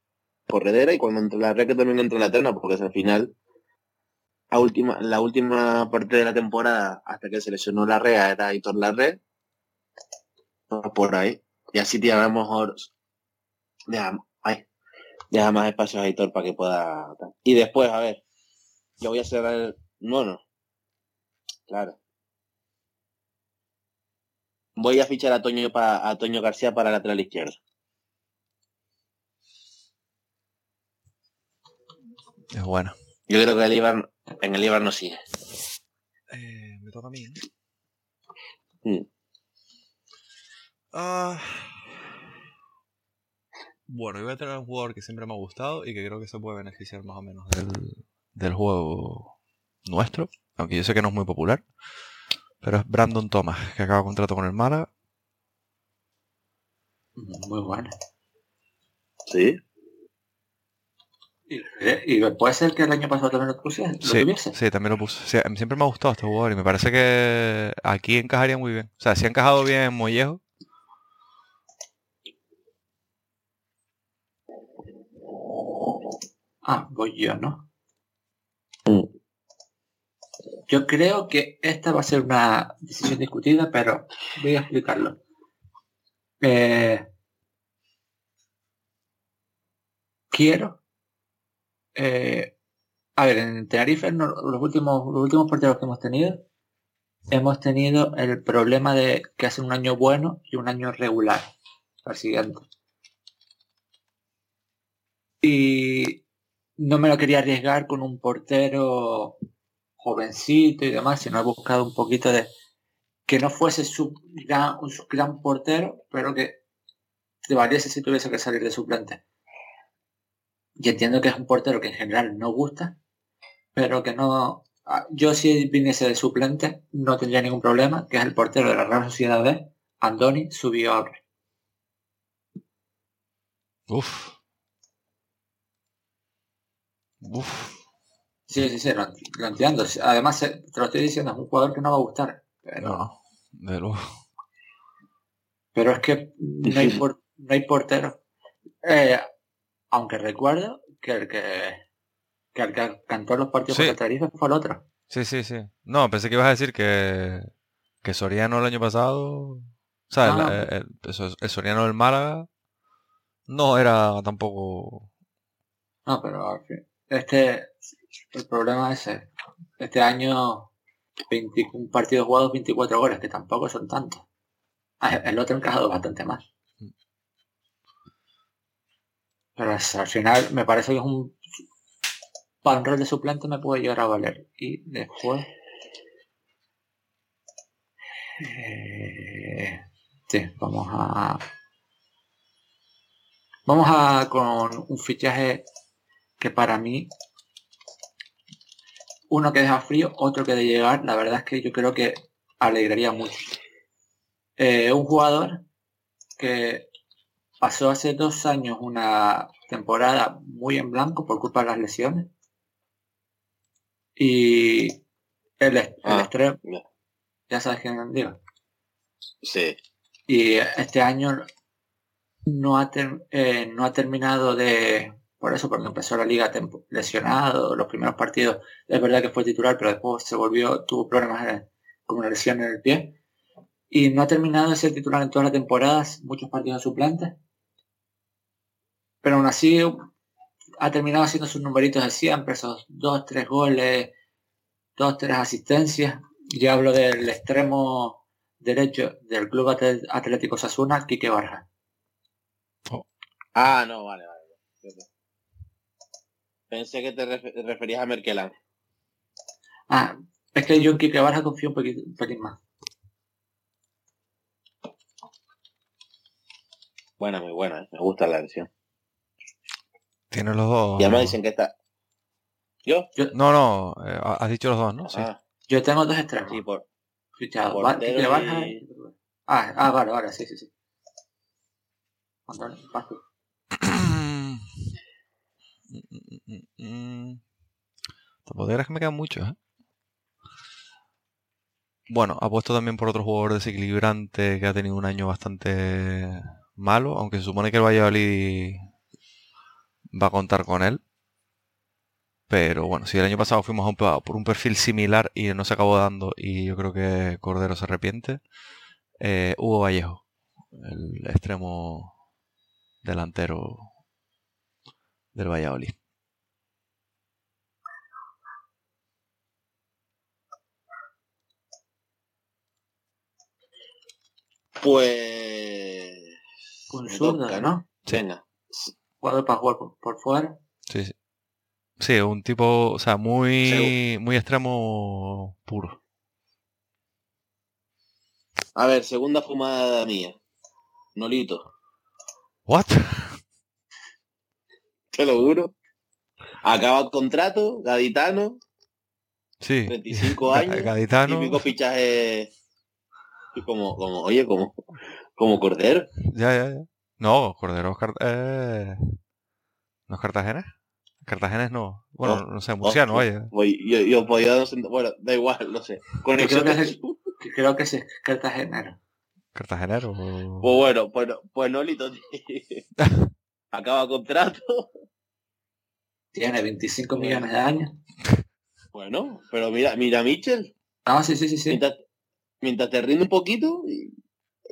corredera y cuando entre la red que también entra en la terna, porque es al final la última, la última parte de la temporada hasta que se lesionó la red era Hitor la red por ahí. Y así tiene a lo mejor deja, más espacio a Hitor para que pueda y después a ver yo voy a cerrar el no. Claro voy a fichar a Toño para a Toño García para lateral izquierdo Es bueno. Yo creo que el Ibar, en el Ibar no sigue. Eh, me toca a mí. Mm. Ah. bueno, yo voy a tener un jugador que siempre me ha gustado y que creo que se puede beneficiar más o menos del, juego nuestro, aunque yo sé que no es muy popular. Pero es Brandon Thomas, que acaba contrato con el Málaga. Muy bueno. Sí. ¿Y, puede ser que el año pasado también lo pusiese? sí, Sí, también lo puse. siempre me ha gustado este jugador y me parece que aquí encajaría muy bien. O sea, si ha encajado bien en Mollejo. Ah, voy yo, ¿no? Mm. Yo creo que esta va a ser una decisión discutida, pero voy a explicarlo. Eh, quiero eh, a ver, en Tenerife, los últimos, los últimos partidos que hemos tenido, hemos tenido el problema de que hace un año bueno y un año regular al siguiente. Y no me lo quería arriesgar con un portero jovencito y demás, sino he buscado un poquito de que no fuese su gran, un gran portero, pero que te valiese si tuviese que salir de suplente. Y entiendo que es un portero que en general no gusta, pero que no... Ah, yo si viniese de suplente no tendría ningún problema, que es el portero de la Real Sociedad B, Andoni subió Uf. Uf. Sí, sí, sí, lo, entiendo. Además, te lo estoy diciendo, es un jugador que no va a gustar. Pero... No, de luego. Pero es que no hay, no hay portero. Eh, aunque recuerdo que el que, que, el que cantó los partidos sí. contra fue el otro. Sí, sí, sí. No, pensé que ibas a decir que, que Soriano el año pasado, o sea, el, Soriano del Málaga no era tampoco No, pero al fin, este, el problema es ese. Este año, 21 partidos jugados, 24 goles, que tampoco son tantos. Ah, El otro ha encajado bastante más. Pero es- al final me parece que es un... Para un rol de suplente me puede llegar a valer. Y después... Eh, sí, vamos a... Vamos a con un fichaje que para mí uno que deja frío, otro que de llegar, la verdad es que yo creo que alegraría mucho. Eh, un jugador que pasó hace dos años una temporada muy en blanco por culpa de las lesiones. Y el, el Ah, extremo, ya. ya sabes quién digo. Sí. Y este año no ha, ter- eh, no ha terminado de... Por eso, porque empezó la liga lesionado, los primeros partidos, es verdad que fue titular, pero después se volvió, tuvo problemas en- con una lesión en el pie. Y no ha terminado de ser titular en todas las temporadas, muchos partidos suplentes. Pero aún así ha terminado haciendo sus numeritos de siempre, esos dos, tres goles, dos, tres asistencias. Y hablo del extremo derecho del Club Atlético Sasuna, Quique Barja. Ah, no, vale. Pensé que te refe- referías a Merkelán. Ah, es que yo en Quique Barja confío un poquito, un pelín más. Buena, muy buena, ¿eh? me gusta la versión. Tiene los dos. Y además dicen que está... ¿Yo? No, no, eh, has dicho los dos, ¿no? Sí. Ah, Yo tengo dos extremos. sí, por... fichados. Va- portero Quique Barja y- y- Ah, ah, vale, vale, sí, sí, sí. Antonio, vas tú. Tampoco crees que me quedan muchos, ¿eh? Bueno, apuesto también por otro jugador desequilibrante que ha tenido un año bastante malo, aunque se supone que el Valladolid va a contar con él. Pero bueno, si el año pasado fuimos a un, por un perfil similar y no se acabó dando y yo creo que Cordero se arrepiente, eh, Hugo Vallejo, el extremo delantero del Valladolid. Pues... Zurdo, toca, ¿no? Sí. Venga. Jugador para jugar por, por fuera. Sí, sí. Sí, un tipo, o sea, muy, muy extremo puro. A ver, segunda fumada mía. Nolito. ¿What? [laughs] Te lo juro. Acaba el contrato, gaditano, Sí. 35 Ga- años, Gaditano. típico fichaje y como, como, oye, como, como Cordero. Ya, ya, ya. No, Cordero es Car- eh, ¿No es Cartagena? Cartagena es no. Bueno, Oh, no sé, Murciano, oh, vaya. Voy- yo, yo podía, no sé, bueno, da igual, no sé. Con Yo creo que es creo que es cartagenero. Cartagenero. Pues bueno, pues, pues Nolito [laughs] [laughs] acaba contrato. Tiene 25 millones de años. Bueno, pero mira, mira Mitchell, Ah, sí, sí, sí, sí. mientras, mientras te rinde un poquito,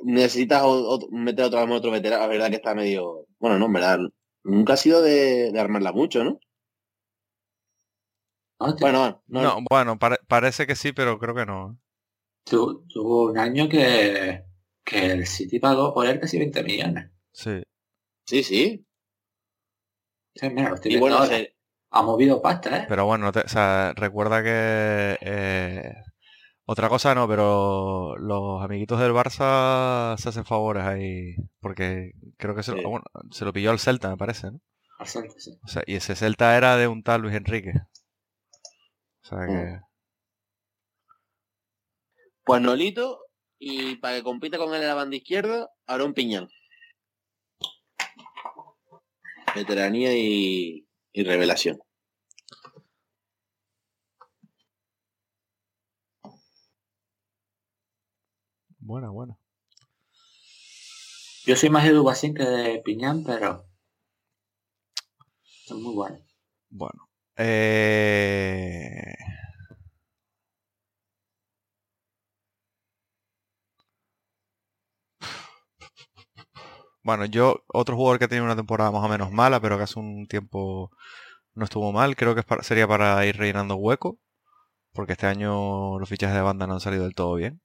necesitas otro- meter otra vez otro veterano. La verdad que está medio. Bueno, no, en verdad. Nunca ha sido de, de armarla mucho, ¿no? No, te- Bueno, no, No, bueno, pare- parece que sí, pero creo que no. tu- tuvo un año que, que el City pagó por él casi 20 millones. Sí. sí, sí. Sí, mira, lo estoy Y bueno, ahora. se- Ha movido pasta, ¿eh? Pero bueno, te- o sea, recuerda que eh, otra cosa no, pero los amiguitos del Barça se hacen favores ahí, porque creo que se, lo- bueno, se lo pilló al Celta, me parece, ¿no? Al Celta, sí. O sea, y ese Celta era de un tal Luis Enrique. O sea que... pues Nolito, y para que compita con él en la banda izquierda, ahora un piñón. Veteranía y, y revelación. Buena, buena. Yo soy más de Dubacín que de Piñán, pero son muy buenos. Bueno. Eh... Bueno, yo, otro jugador que ha tenido una temporada más o menos mala, pero que hace un tiempo no estuvo mal, creo que sería para ir rellenando hueco, porque este año los fichajes de banda no han salido del todo bien.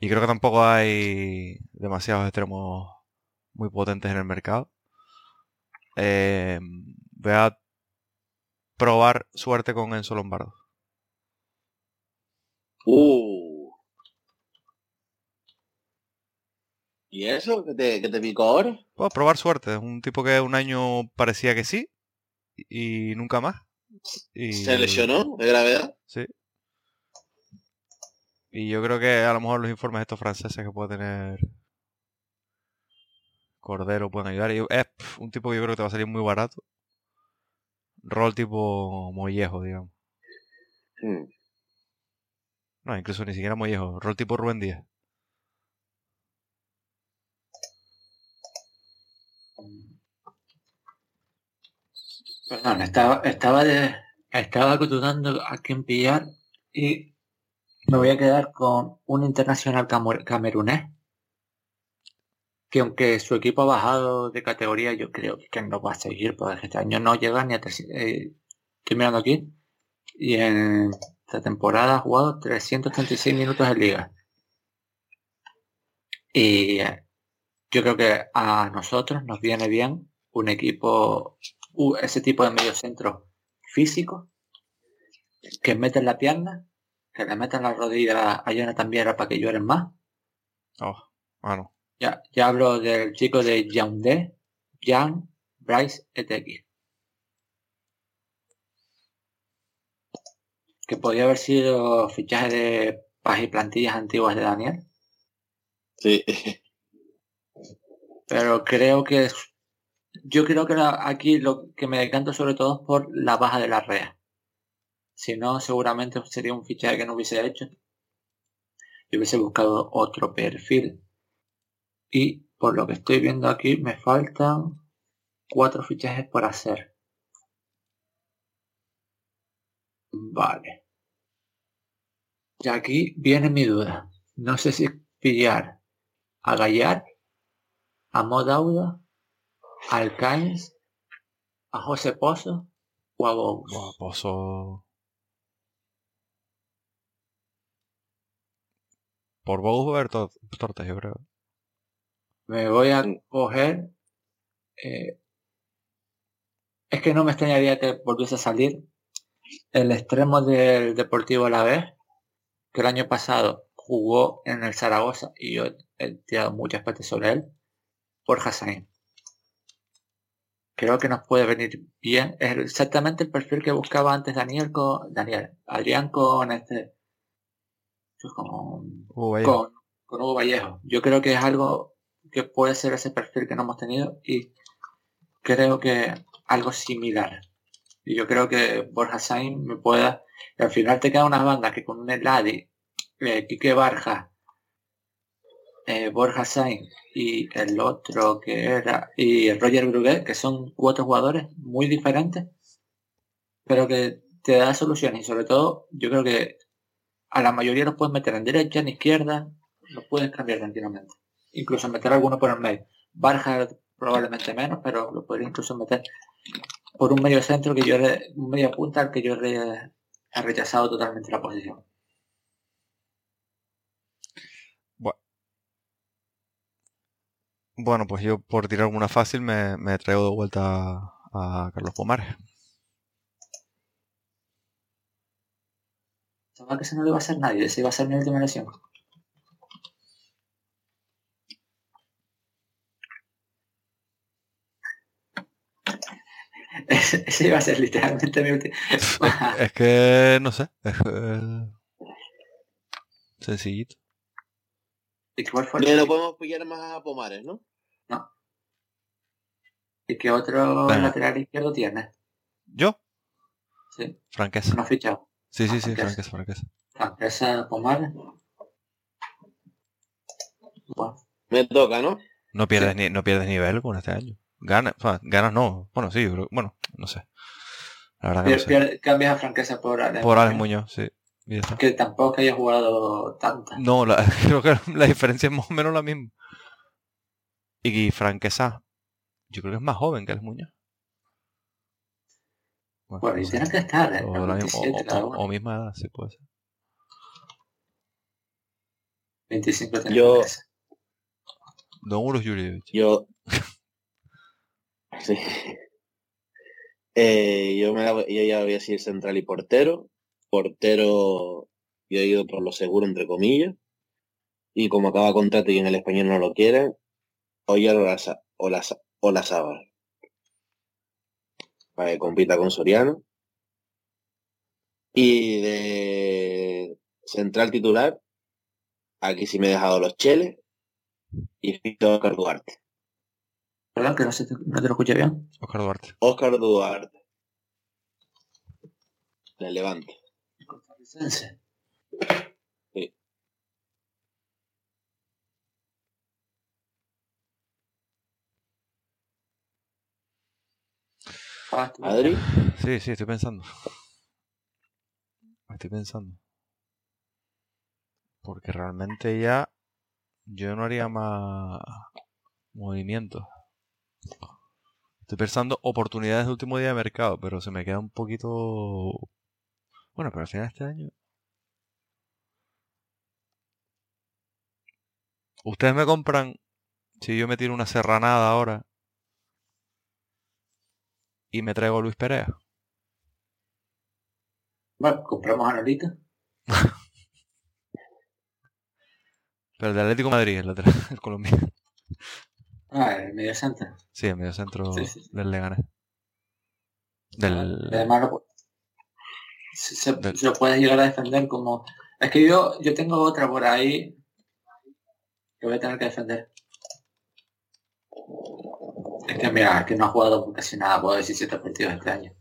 Y creo que tampoco hay demasiados extremos muy potentes en el mercado. Eh, voy a probar suerte con Enzo Lombardo. Uh. ¿Y eso? ¿Que te, que te picó ahora? Puedo probar suerte. Un tipo que un año parecía que sí y nunca más. ¿Se lesionó de gravedad? Sí. Y yo creo que a lo mejor los informes estos franceses que puede tener Cordero pueden ayudar. Y es un tipo que yo creo que te va a salir muy barato. Rol tipo mollejo, digamos. Hmm. No, incluso ni siquiera mollejo. Rol tipo Rubén Díaz. Perdón, estaba, estaba, de, estaba a quién pillar y me voy a quedar con un internacional camerunés que aunque su equipo ha bajado de categoría, yo creo que no va a seguir, porque este año no llega ni a... Eh, estoy mirando aquí, y en esta temporada ha jugado 336 minutos en liga. Y eh, yo creo que a nosotros nos viene bien un equipo, ese tipo de medio centro físico, que meten la pierna, que le meten la rodilla a Jonathan Viera para que lloren más. Oh, bueno. Ya, ya hablo del chico de Yaoundé, Jan Bryce ETX. Que podría haber sido fichaje de y plantillas antiguas de Daniel. Sí. Pero creo que yo creo que aquí lo que me decanto sobre todo es por la baja de la rea. Si no, seguramente sería un fichaje que no hubiese hecho. Y hubiese buscado otro perfil. Y por lo que estoy viendo aquí me faltan cuatro fichajes por hacer. Vale. Y aquí viene mi duda. No sé si pillar a Gallar, a Modauda, a Alcains, a José Pozo o a Bous. Pozo. Por Bous ver Tortes, yo creo me voy a coger. Eh, es que no me extrañaría que volviese a salir el extremo del Deportivo a la vez, que el año pasado jugó en el Zaragoza y yo he tirado muchas partes sobre él, por Hassan. Creo que nos puede venir bien. Es exactamente el perfil que buscaba antes Daniel con Daniel, Adrián con este con, con, con Hugo Vallejo. Yo creo que es algo que puede ser ese perfil que no hemos tenido y creo que algo similar. Y yo creo que Borja Sainz me pueda... al final te quedan unas bandas que con un Eladi, eh, Quique Barja, eh, Borja Sainz y el otro que era... y Roger Bruguet, que son cuatro jugadores muy diferentes, pero que te da soluciones y sobre todo yo creo que a la mayoría los puedes meter en derecha, en izquierda, los puedes cambiar tranquilamente incluso meter alguno por el medio. Barja probablemente menos, pero lo podría incluso meter por un medio centro que yo un medio punta al que yo he rechazado totalmente la posición. Bueno. pues yo por tirar alguna fácil me, me traigo de vuelta a, Carlos Pomares. Sabía que se no le iba a hacer nadie, ese iba a ser mi última lesión. [laughs] Ese iba a ser literalmente mi último. [laughs] es que no sé. Es, sencillito. ¿Y cuál fue no podemos pillar más a Pomares, ¿no? No. ¿Y qué otro lateral izquierdo tiene? ¿Yo? Sí. Franqueza. ¿No has fichado? Sí, sí, sí, franqueza, franqueza. Franqueza, Pomares. Bueno. Me toca, ¿no? No pierdes, ni, no pierdes nivel con este año. Ganas, ganas no. Bueno, sí, bueno, no sé. La verdad que no sé. Cambias a franqueza por Alex Por Alex Muñoz, sí. Que tampoco haya jugado tanta. No, [laughs] creo que la diferencia es más o menos la misma. Y Franquesa, yo creo que es más joven que el Muñoz. Bueno, y tiene que estar, ¿eh? O, Los la mi- 27 o- cada o- uno. o misma edad, sí puede ser. 25 tiene Yo-. Don Uros Jurjevic. Yo. [laughs] Sí. Eh, yo, me la voy- yo ya voy a decir central y portero. Portero, yo he ido por lo seguro, entre comillas. Y como acaba contrato y en el español no lo quieren, Oyer o la, o la, o la Sábal. Para que compita con Soriano. Y de central titular, aquí sí me he dejado los cheles y ficho a Oscar Duarte. Perdón, que no, se te, no te lo escuché bien. Oscar Duarte. Oscar Duarte. Le levante. Sí. Ah, Adri, Sí, sí, estoy pensando. Estoy pensando. Porque realmente ya yo no haría más movimientos. Estoy pensando oportunidades de último día de mercado, pero se me queda un poquito... Bueno, pero al final de este año... Ustedes me compran, si yo me tiro una serranada ahora y me traigo a Luis Perea. Bueno, compramos a Nolita. [laughs] Pero el de Atlético de Madrid, el lateral, el colombiano. Ah, el medio centro. Sí, el medio centro Sí, sí, sí. del Leganés. Del... Además, lo, se, se- lo puedes llegar a defender como... Es que yo, yo tengo otra por ahí que voy a tener que defender. Es que mira, es que no ha jugado casi nada, puedo 17 partidos este año.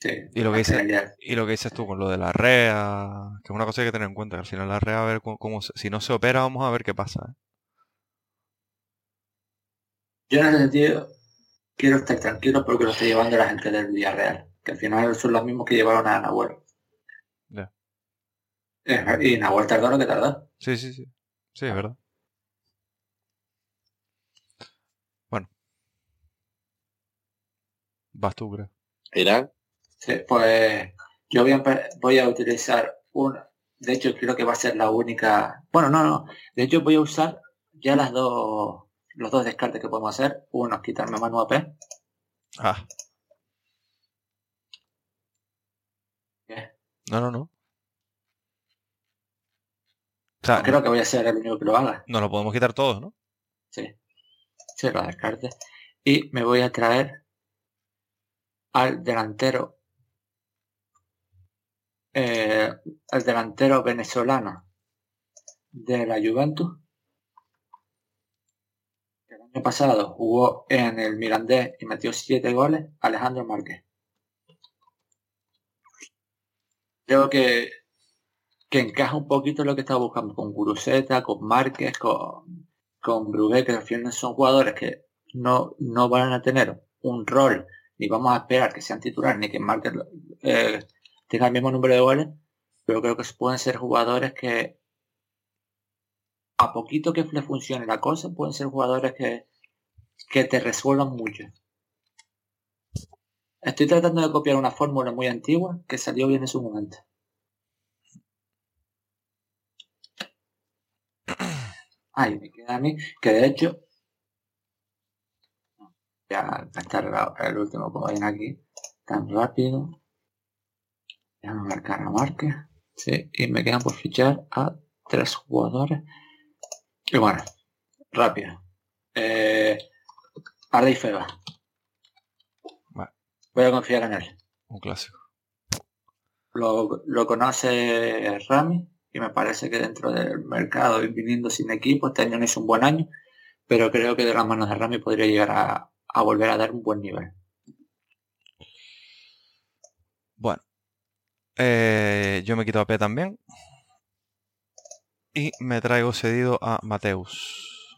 Sí. Y lo que dice- Genial. Y lo que dices tú con lo de la REA, que es una cosa que hay que tener en cuenta, que al final la REA, a ver cómo, cómo si no se opera, vamos a ver qué pasa. ¿eh? Yo en ese sentido quiero estar tranquilo porque lo está llevando la gente del Villarreal, que al final son los mismos que llevaron a Nahuel. Ya. Y Nahuel tardó lo que tardó. Sí, sí, sí. Sí, es verdad. Bueno. Vas tú, creo. Irán. Sí, pues yo voy a, voy a utilizar una. De hecho, creo que va a ser la única. Bueno, no, no. De hecho, voy a usar ya las dos, los dos descartes que podemos hacer. Uno es quitarme a Manu AP. Ah. ¿Qué? No, no, no. O sea, Creo que voy a ser el único que lo haga. nos lo podemos quitar todos, ¿no? Sí. Sí, los descartes. Y me voy a traer al delantero. eh, al delantero venezolano de la Juventus. El año pasado jugó en el Mirandés y metió siete goles. Alejandro Márquez. Creo que, que encaja un poquito lo que estaba buscando con Guruseta, con Márquez, con, con Brugué, que al final son jugadores que no, no van a tener un rol, ni vamos a esperar que sean titulares, ni que Márquez eh, tenga el mismo número de goles, pero creo que pueden ser jugadores que a poquito que le funcione la cosa, pueden ser jugadores que, que te resuelvan mucho. Estoy tratando de copiar una fórmula muy antigua que salió bien en su momento. Ay, me queda a mí, que de hecho, ya está el, último como ven aquí, tan rápido. Déjame marcar a Márquez, sí, y me quedan por fichar a tres jugadores. Y bueno, rápido. Eh, Arda y Feba. Voy a confiar en él. Un clásico. Lo, lo conoce Rami y me parece que dentro del mercado y viniendo sin equipo, este año no es un buen año, pero creo que de las manos de Rami podría llegar a, a volver a dar un buen nivel. Bueno. Eh, yo me quito a P también. Y me traigo cedido a Mateus.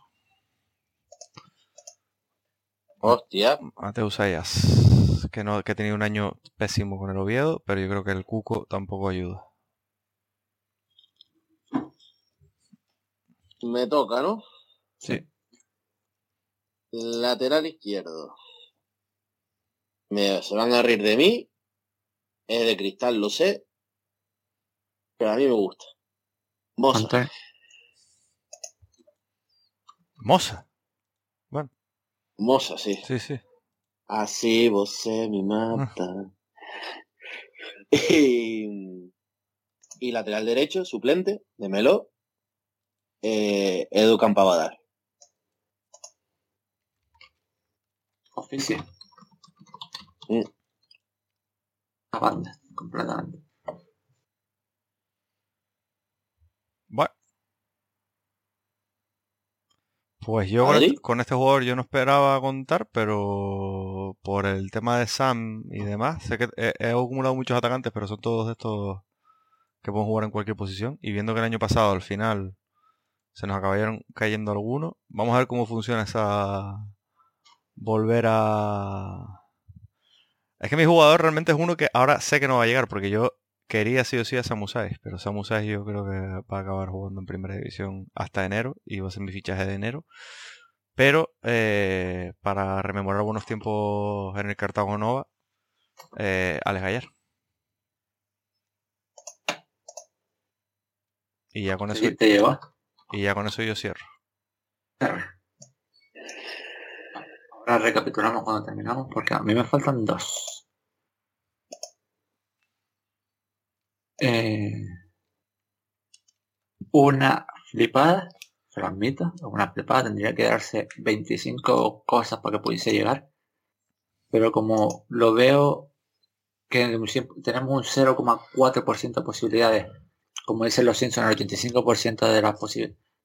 Hostia. Mateus Ayas. Que, no, que ha tenido un año pésimo con el Oviedo, pero yo creo que el Cuco tampoco ayuda. Me toca, ¿no? Sí. Lateral izquierdo. Me, se van a reír de mí. Es de cristal, lo sé. Pero a mí me gusta. Moza. Moza. Bueno, Moza, sí. sí, sí. Así vos se me mata. [laughs] y, y lateral derecho, suplente, de Melo. Eh, Edu Campabadar. oficio. Mm. La banda, completamente. Bueno. Pues yo con este, con este jugador yo no esperaba contar, pero por el tema de Sam y demás, sé que he, he acumulado muchos atacantes, pero son todos estos que pueden jugar en cualquier posición. Y viendo que el año pasado al final se nos acabaron cayendo algunos, vamos a ver cómo funciona esa volver a... Es que mi jugador realmente es uno que ahora sé que no va a llegar, porque yo quería sí o sí a Samu Saiz, pero Samu Saiz yo creo que va a acabar jugando en primera división hasta enero y va a ser mi fichaje de enero. Pero eh, para rememorar buenos tiempos en el Cartago Nova, eh, Alex Gallar. Y ya con eso, ¿Qué te lleva? y ya con eso yo cierro. Ahora recapitulamos cuando terminamos, porque a mí me faltan dos. Eh, una flipada, se lo admito, una flipada tendría que darse 25 cosas para que pudiese llegar. Pero como lo veo que tenemos un 0,4% de posibilidades, como dicen los Simpsons, el 85% de las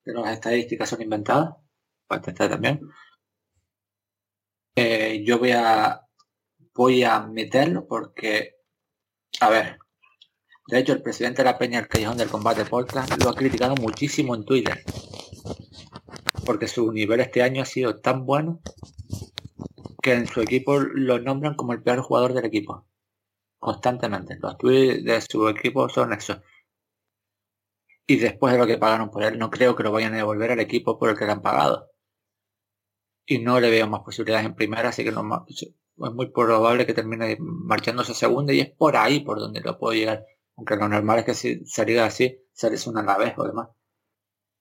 de las estadísticas son inventadas, para intentar también. Eh, yo voy a voy a meterlo porque a ver de hecho el presidente de la peña del callejón del combate podcast lo ha criticado muchísimo en twitter porque su nivel este año ha sido tan bueno que en su equipo lo nombran como el peor jugador del equipo constantemente los tweets de su equipo son esos y después de lo que pagaron por él no creo que lo vayan a devolver al equipo por el que le han pagado y no le veo más posibilidades en primera, así que no es muy probable que termine marchándose a segunda y es por ahí por donde lo puedo llegar. Aunque lo normal es que si saliera así, sales una a la vez o demás.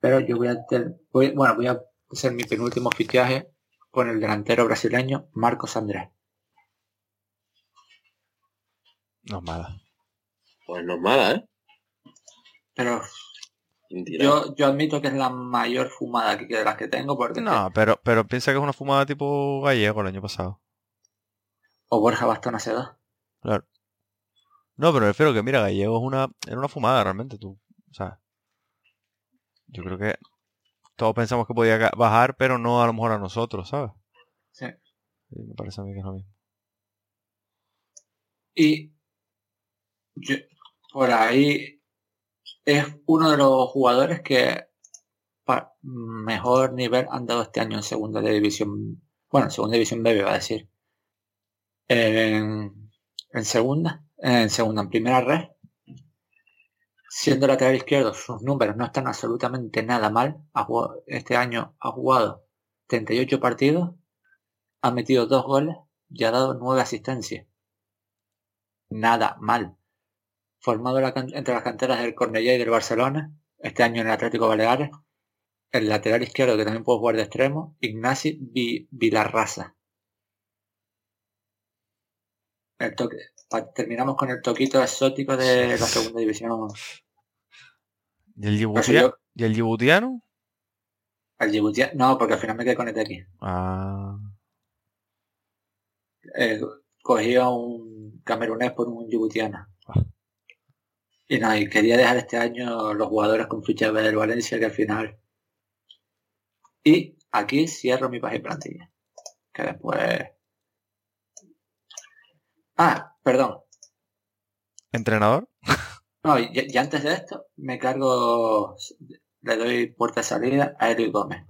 Pero yo voy a ter- voy- bueno, voy a hacer mi penúltimo fichaje con el delantero brasileño Marcos Andrés. No es mala. Pues no es mala, ¿eh? Pero yo, yo admito que es la mayor fumada que, de las que tengo porque No, pero, pero piensa que es una fumada tipo gallego el año pasado. o Borja Bastón hace dos. Claro. No, pero me refiero que, mira, Gallego es una, era una fumada realmente, tú. O sea, yo creo que todos pensamos que podía bajar, pero no a lo mejor a nosotros, ¿sabes? Sí. Sí, me parece a mí que es lo mismo. Y yo- por ahí es uno de los jugadores que mejor nivel han dado este año en segunda división. Bueno, en segunda división B, va a decir. En, en segunda, en segunda, en primera red. Siendo lateral izquierdo, sus números no están absolutamente nada mal. Este año ha jugado 38 partidos, ha metido dos goles y ha dado nueve asistencias nada mal. Formado entre las canteras del Cornellá y del Barcelona, este año en el Atlético Baleares, el lateral izquierdo que también puede jugar de extremo, Ignasi Vi- Vilarrasa. El toque, terminamos con el toquito exótico de la segunda división. ¿Y el, Yibutia- yo- ¿Y el Djiboutiano? al Djibouti- no, porque al final me quedé con este aquí. Ah, Eh, cogí a un camerunés por un djiboutiano. Ah. Y no, y quería dejar este año los jugadores con ficha B del Valencia que al final. Y aquí cierro mi página plantilla. Que después. Ah, perdón. ¿entrenador? No, y, y antes de esto, me cargo. Le doy puerta de salida a Eric Gómez.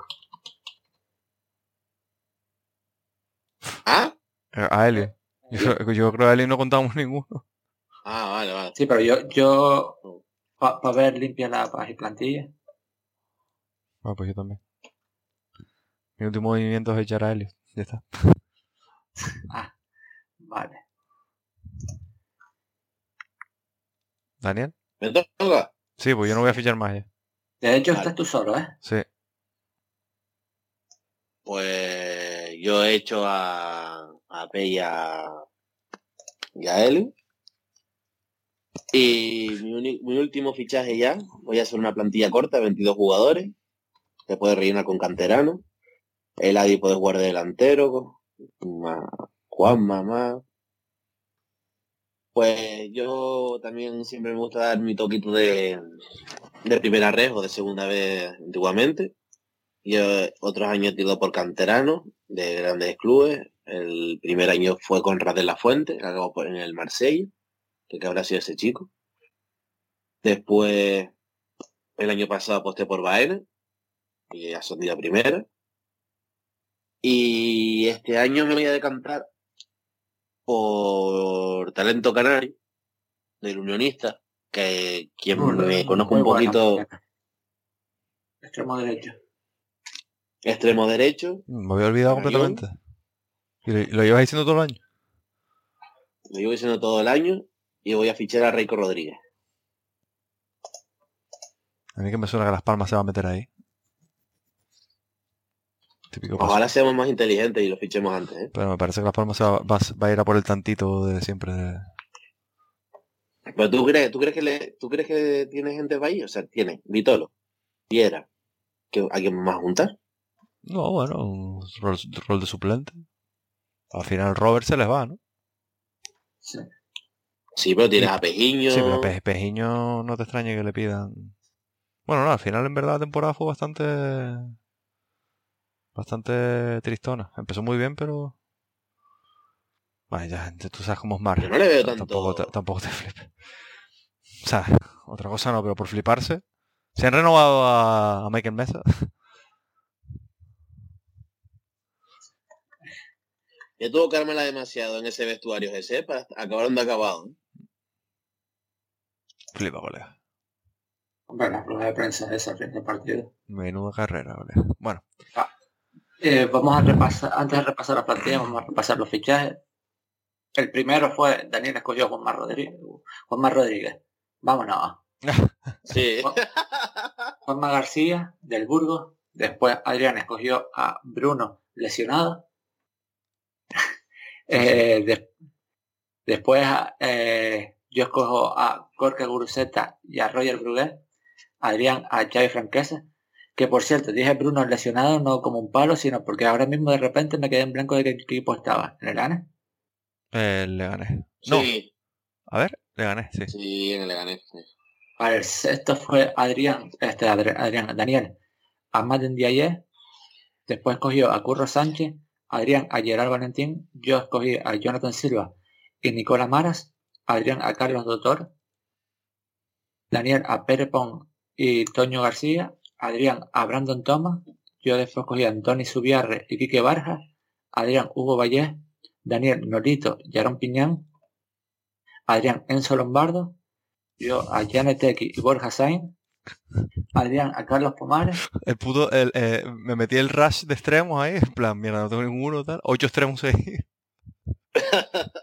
¿Ah? Eh, A Eli. Yo, creo- yo creo que a Eli no contamos ninguno. Ah, vale, vale. Sí, pero yo, yo para ver limpia la página y plantilla. Ah, pues yo también. Mi último movimiento es echar a Helio. Ya está. Ah, vale. ¿Daniel? ¿Me toca? Sí, pues yo no voy a fichar más ya. De hecho, estás tú solo, ¿eh? Sí. Pues yo he hecho a, a P y a, Eli. Y mi, uni- mi último fichaje ya, voy a hacer una plantilla corta, 22 jugadores. Se puede rellenar con canterano. El Adi puede jugar de delantero. ma- Juan Mamá. Pues yo también siempre me gusta dar mi toquito de, de primera red o de segunda vez antiguamente. Yo otros años he tirado por canterano de grandes clubes. El primer año fue con de la Fuente, en el Marsella, que, que habrá sido ese chico. Después, el año pasado aposté por Baena, y ascendí a primera. Y este año me voy a decantar por talento canario, del unionista, que quien me conozco un bueno. poquito Extremo derecho. extremo derecho, Me había olvidado Carrión. completamente. ¿Y lo, lo llevas diciendo todo el año? lo llevo diciendo todo el año, y voy a fichar a Reiko Rodríguez. A mí que me suena que Las Palmas se va a meter ahí. Típico paso. Ojalá seamos más inteligentes y lo fichemos antes, ¿eh? Pero me parece que Las Palmas se va, va- va a ir a por el tantito de siempre. de- Pero tú crees, tú crees que le, tú crees que tiene gente para ahí, o sea, tiene Vitolo, Viera, que ¿a quién más juntar? No, bueno, un rol, rol de suplente. Al final Robert se les va, ¿no? Sí. Sí, pero tienes Sí. a Pejiño. Sí, pero Pe- Pejiño no te extrañe que le pidan. Bueno, no, al final en verdad la temporada fue bastante. Bastante tristona. Empezó muy bien, pero. Vale, ya, tú sabes cómo es Mar. Yo no le veo tanto- Tampoco te, tampoco te [laughs] flipes. O sea, otra cosa no, pero por fliparse. Se han renovado a, a Michael Mesa. [laughs] Ya tuvo que armarla demasiado en ese vestuario ese para acabar donde ha acabado. ¿eh? Flipa, colega. Hombre, la prueba de prensa de esa fin de partido. Menuda carrera, colega. Bueno, Eh, vamos a repasar, antes de repasar la plantilla, vamos a repasar los fichajes. El primero fue, Daniel escogió a Juanma Rodríguez. Juanma Rodríguez. Vámonos. [laughs] Sí. Juanma García, del Burgos. Después Adrián escogió a Bruno, lesionado. Eh, des- después eh, yo escojo a Gorka Guruseta y a Roger Bruguet. Adrián a Xavi Franquesa. Que por cierto, dije Bruno lesionado no como un palo, sino porque ahora mismo de repente me quedé en blanco de qué equipo estaba. ¿En el ANE? eh, le gané. No, Sí, a ver, le gané, sí. sí, en el Leganés. sí. El sexto fue Adrián, este Adri- Adrián, Daniel, a Madden Diaye, después escogió a Curro Sánchez, Adrián a Gerard Valentín, yo escogí a Jonathan Silva y Nicola Maras, Adrián a Carlos Doctor, Daniel a Pere y Toño García, Adrián a Brandon Thomas, yo después escogí a Antoni Subiarre y Quique Barja, Adrián Hugo Vallés, Daniel Nolito y Aaron Piñán, Adrián Enzo Lombardo, yo a Janet Tequi y Borja Sainz, Adrián a Carlos Pomares, El puto, el, eh, me metí el rush de extremos ahí, en plan, mira, no tengo ninguno, tal. Ocho extremos ahí. [laughs]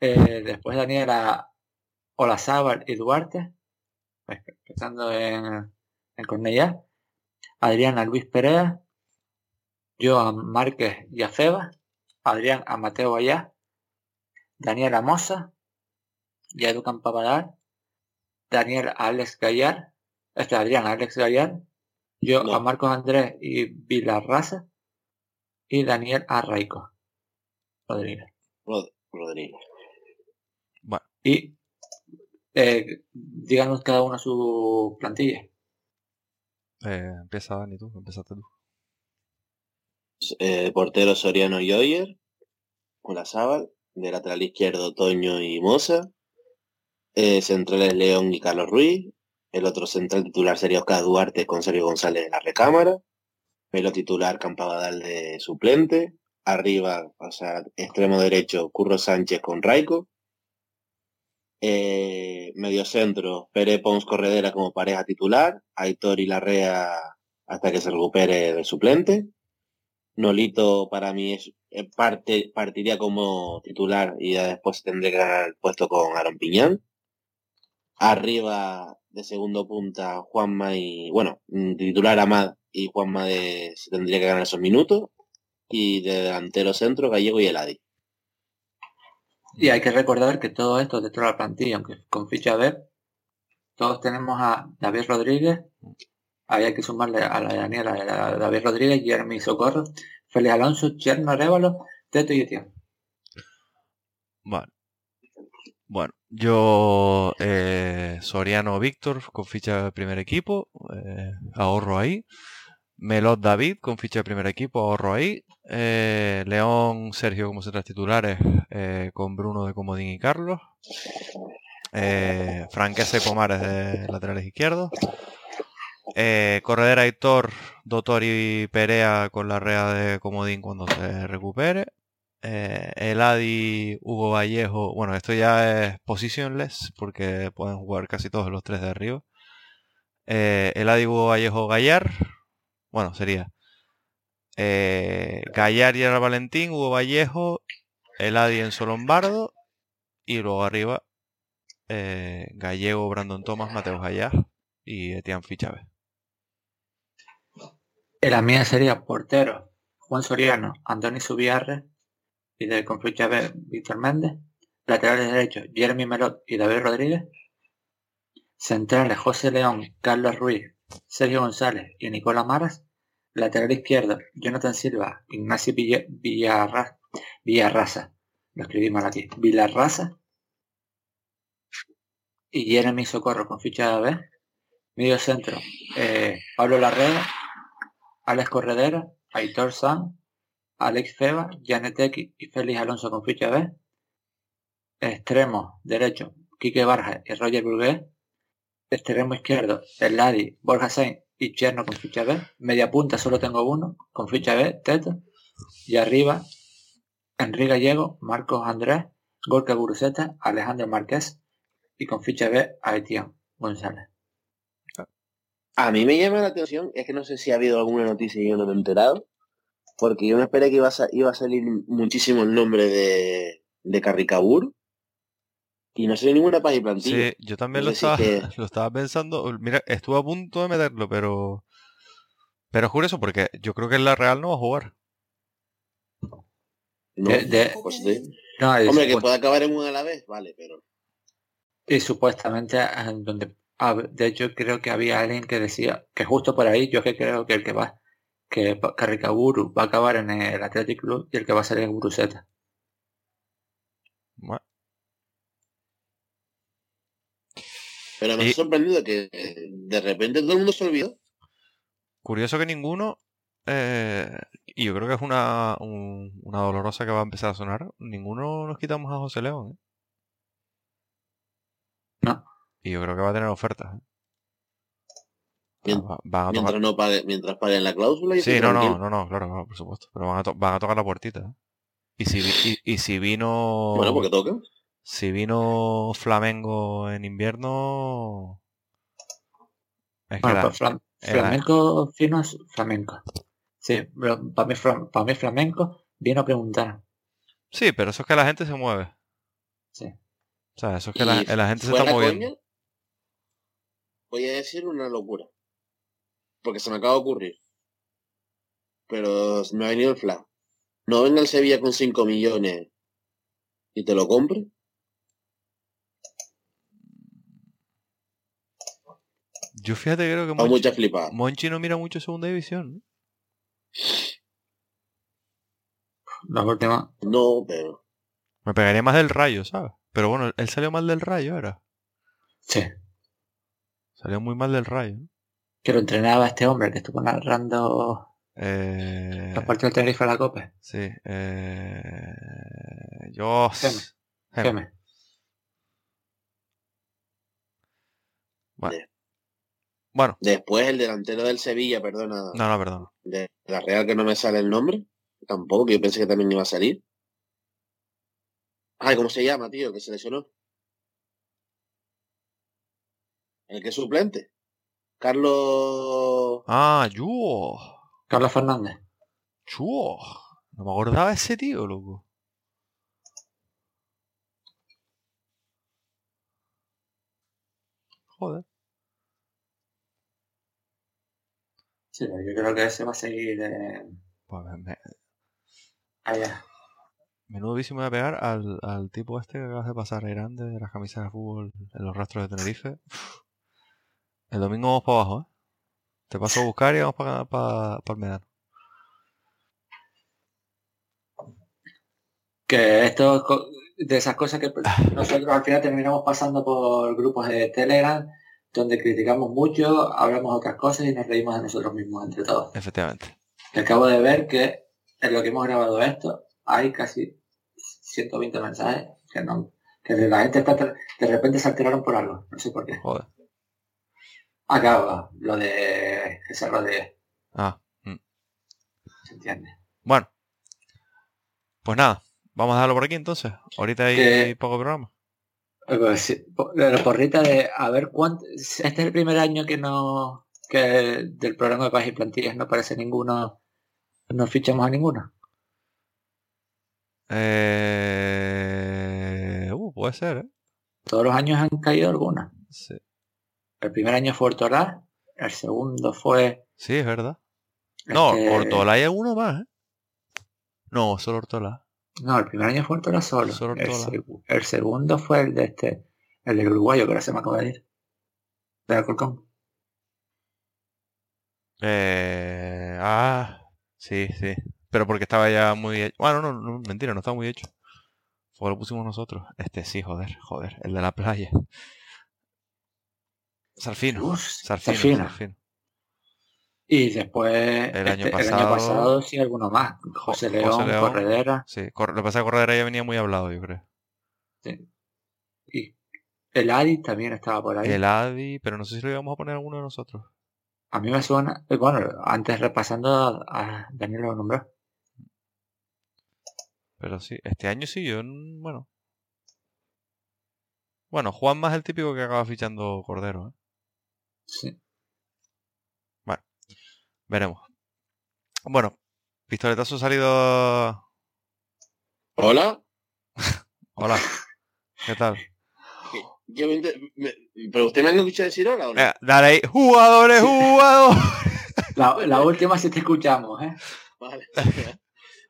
eh, después Daniel a Olazábal y Duarte, empezando en, en Cornellá, Adrián a Luis Perea, yo a Márquez y a Adrián a Mateo Allá, Daniel a Moza, y a Educan Papadar, Daniel a Alex Gallar, este Adrián a Alex Gallar, yo No. a Marcos Andrés y Vilarraza, y Daniel a Raico Rodríguez. Rod- Rodríguez. Bueno, Y eh, díganos cada uno su plantilla. eh, empieza Dani tú, empezaste tú. Eh, portero Soriano y Oyer, Olazábal, de lateral izquierdo Toño y Moza, eh, centrales León y Carlos Ruiz, el otro central titular sería Oscar Duarte con Sergio González en la recámara, pelo titular Campabadal de suplente, arriba, o sea, extremo derecho Curro Sánchez con Raico, eh, medio centro Pere Pons Corredera como pareja titular, Aitor y Larrea hasta que se recupere el suplente. Nolito para mí es parte, partiría como titular y ya después tendría que ganar el puesto con Aaron Piñán. Arriba de segundo punta Juanma y, bueno, mm, titular Amad y Juanma se tendría que ganar esos minutos. Y de delantero centro Gallego y Eladi. Y hay que recordar que todo esto dentro de la plantilla, aunque con ficha B, todos tenemos a David Rodríguez, ahí hay que sumarle a la Daniela, a David Rodríguez, Jeremy Socorro, Félix Alonso, Cherno Arevalo, Teto y Etienne. Vale. Bueno, yo eh, Soriano Víctor con ficha de primer equipo, eh, ahorro ahí. Melot David con ficha de primer equipo, ahorro ahí. Eh, León Sergio como centros titulares con Bruno de Comodín y Carlos. Eh, Franquese Comares de laterales izquierdos. Corredera Hitor, Doctor y Perea con la rea de Comodín cuando se recupere eh, el Adi Hugo Vallejo, bueno, esto ya es positionless porque pueden jugar casi todos los tres de arriba. Eh, el Adi Hugo Vallejo Gallar, bueno, sería eh, Gallar y el Valentín, Hugo Vallejo, el Adi en Lombardo y luego arriba eh, Gallego, Brandon Thomas, Mateo Gallar y Etienne Fichave. La mía sería portero Juan Soriano, Andoni Subiarre, y del conflicto B, Víctor Méndez. Laterales derechos, Jeremy Melot y David Rodríguez. Centrales, José León, Carlos Ruiz, Sergio González y Nicolás Maras. Lateral izquierdo, Jonathan Silva, Ignacio Villarra, Villarraza. Lo escribí mal aquí. Villarraza. Y Jeremy Socorro con ficha B. Medio centro, eh, Pablo Larrea, Alex Corredera, Aitor San, Alex Feba, Janet y Félix Alonso con ficha B. Extremo derecho, Quique Barja y Roger Burgués. Extremo izquierdo, Eladi, Borja Sainz y Cherno con ficha B. Media punta solo tengo uno, con ficha B, Teto. Y arriba, Enrique Gallego, Marcos Andrés, Gorka Guruseta, Alejandro Márquez y con ficha B, Aetián González. A mí me llama la atención, es que no sé si ha habido alguna noticia y yo no me he enterado, porque yo me esperé que iba a, iba a salir muchísimo el nombre de, de Carricabur. Y no sé ninguna página plantilla. Sí, yo también lo, estaba, [laughs] lo estaba pensando. Mira, estuve a punto de meterlo, pero. Pero es curioso porque yo creo que en la Real no va a jugar. No, pues Hombre, que puede acabar en una a la vez, vale, pero. Y supuestamente, donde de hecho creo que había alguien que decía que justo por ahí, yo que creo que el que va que Carricaburu va a acabar en el Athletic Club y el que va a salir en Guruseta. Pero me ha sorprendido que de repente todo el mundo se olvidó. Curioso que ninguno, eh, y yo creo que es una, una dolorosa que va a empezar a sonar, ninguno nos quitamos a José León. ¿eh? No. Y yo creo que va a tener ofertas. ¿eh? mientras, no pague, mientras paguen la cláusula. sí, no, no, no, no, claro, por supuesto. Pero van a, van a tocar la puertita. ¿eh? Y si, y, si vino. Bueno, porque toca. Si vino Flamengo en invierno. Es que flamenco fino es flamenco. Sí, para mí, para mí flamenco viene a preguntar. Sí, pero eso es que la gente se mueve. Sí. O sea, eso es que la, la, gente se está moviendo. voy a decir una locura porque se me acaba de ocurrir. Pero me ha venido el flash. No venga el Sevilla con 5 millones y te lo compre. Yo fíjate creo que Monchi, mucha flipada. Monchi no mira mucho segunda división. La última. No, pero. Me pegaría más del rayo, ¿sabes? Pero bueno, él salió mal del rayo ahora. Sí. Salió muy mal del rayo que lo entrenaba este hombre que estuvo narrando eh, los partidos de Tenerife a la Copa. Sí. Eh, yo... Geme. Bueno. Bueno. Después el delantero del Sevilla, perdona. No, no, perdón. De la Real que no me sale el nombre. Tampoco, que yo pensé que también iba a salir. Ay, ¿cómo se llama, tío? Que se lesionó. El que es suplente. Carlos. Ah, Yuo. Carlos Fernández. Chuo. No me acordaba ese tío, loco. Joder. Sí, pero yo creo que ese va a seguir eh, Pues me- allá. menudo me voy a pegar al, al tipo este que acabas de pasar grande de las camisas de fútbol en los rastros de Tenerife. El domingo vamos para abajo, ¿eh? Te paso a buscar y vamos para, para, para el Medano. Que esto de esas cosas que [sighs] nosotros al final terminamos pasando por grupos de Telegram donde criticamos mucho, hablamos otras cosas y nos reímos de nosotros mismos entre todos. Efectivamente. Que acabo de ver que en lo que hemos grabado esto hay casi 120 mensajes que no que la gente está de repente se alteraron por algo, no sé por qué. Joder. Acaba lo de Jesús Rodríguez, Ah. mm. ¿se entiende? Bueno. Pues nada. Vamos a dejarlo por aquí entonces. Ahorita hay Que- poco programa. La porrita de a ver cuánto este es el primer año que no que del programa de país y plantillas no aparece ninguno no fichamos a ninguno Eh... Uh, puede ser, ¿eh? todos los años han caído algunas Sí. el primer año fue Ortolá el segundo fue Sí, es verdad. No, este, Ortola hay uno más, ¿eh? No, solo Ortola. No el primer año fue Ortolá solo, seg- el segundo fue el de este el del uruguayo que ahora se me acaba de ir de Alcorcón Eh... Ah, sí, sí. Pero porque estaba ya muy hecho. Bueno, no, no, mentira, no estaba muy hecho. Fue lo pusimos nosotros. Este sí, joder, joder. El de la playa. Sarfino. Uf, Sarfino, Sarfino. Sarfino. Y después El año este- el año pasado- sí alguno más José José León. Corredera Sí, Cor- lo que pasa es que Corredera ya venía muy hablado, yo creo. Sí. Y el Adi también estaba por ahí. El Adi, pero no sé si lo íbamos a poner alguno de nosotros. A mí me suena, eh, bueno, antes repasando a, a Daniel lo nombró. Pero sí, este año sí, yo, bueno. Bueno, Juan más el típico que acaba fichando Cordero, ¿eh? Sí. Veremos. Bueno, pistoletazo ha salido. Hola. [laughs] Hola. ¿Qué tal? Yo me enter- me- ¿Pero usted me han escuchado decir hola o no? Venga, dale ahí. Jugadores, jugadores. La, la última sí te escuchamos, ¿eh? Vale. [laughs]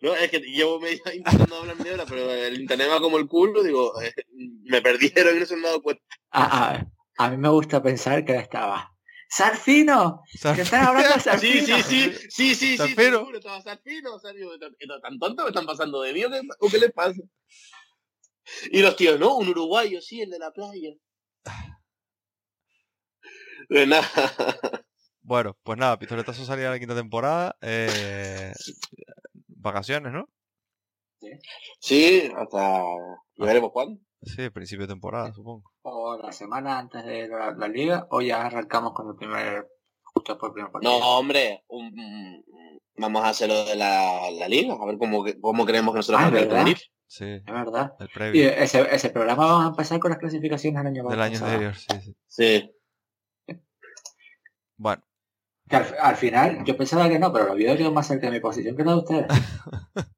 No, es que llevo media hora intentando hablar media hora, pero el internet va como el culo, digo, eh, me perdieron y no se han dado cuenta. A, a, a mí me gusta pensar que estaba. ¡Sarfino! ¡Que están hablando de [laughs] Sí, Sarfino! sí, sí, sí, sí, sí, Sarfino. juro, estaba Sarfino, Sarfino, ¿tan- tontos me están pasando de mí o qué, o qué les pasa? Y los tíos, no, un uruguayo, sí, el de la playa. De nada. Bueno, pues nada, pistoletazo salía la quinta temporada. Eh, vacaciones, ¿no? Sí, hasta... ¿Y veremos cuándo? Sí, principio de temporada, supongo. O la semana antes de la, la liga, o ya arrancamos con el primer, justo por el primer partido. No, hombre, un- un- vamos a hacer lo de la, la liga, a ver cómo, cómo creemos que nosotros Ah, vamos a ¿verdad? venir. Sí, Es verdad. el Y previo. ese, ese programa vamos a empezar con las clasificaciones del año Del año pasado. anterior, sí, sí. Sí. Bueno, Que al, al final, yo pensaba que no, pero lo vio yo más cerca de mi posición que la de ustedes. [laughs]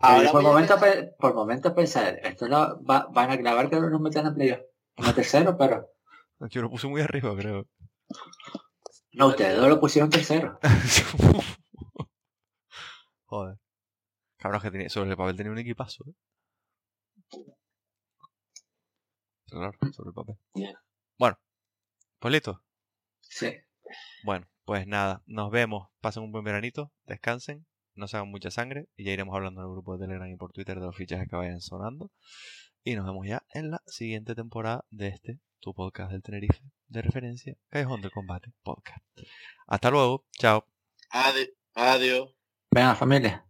Ahora por momentos, pensar- pe- por momentos pensar, esto lo va- van a clavar que no nos metan en playoff. Como tercero, pero yo lo puse muy arriba, creo. no, ustedes dos lo pusieron tercero. [laughs] Joder. Cabrón, que tenía, sobre el papel tenía un equipazo, ¿eh? Claro, sobre el papel. Bien. Bueno, pues listo. Sí. Bueno, pues nada, nos vemos. Pasen un buen veranito, descansen, no se hagan mucha sangre y ya iremos hablando en el grupo de Telegram y por Twitter de los fichajes que vayan sonando. Y nos vemos ya en la siguiente temporada de este, tu podcast del Tenerife, de referencia, Callejón del Combate Podcast. Hasta luego, chao. Adiós. Venga, familia.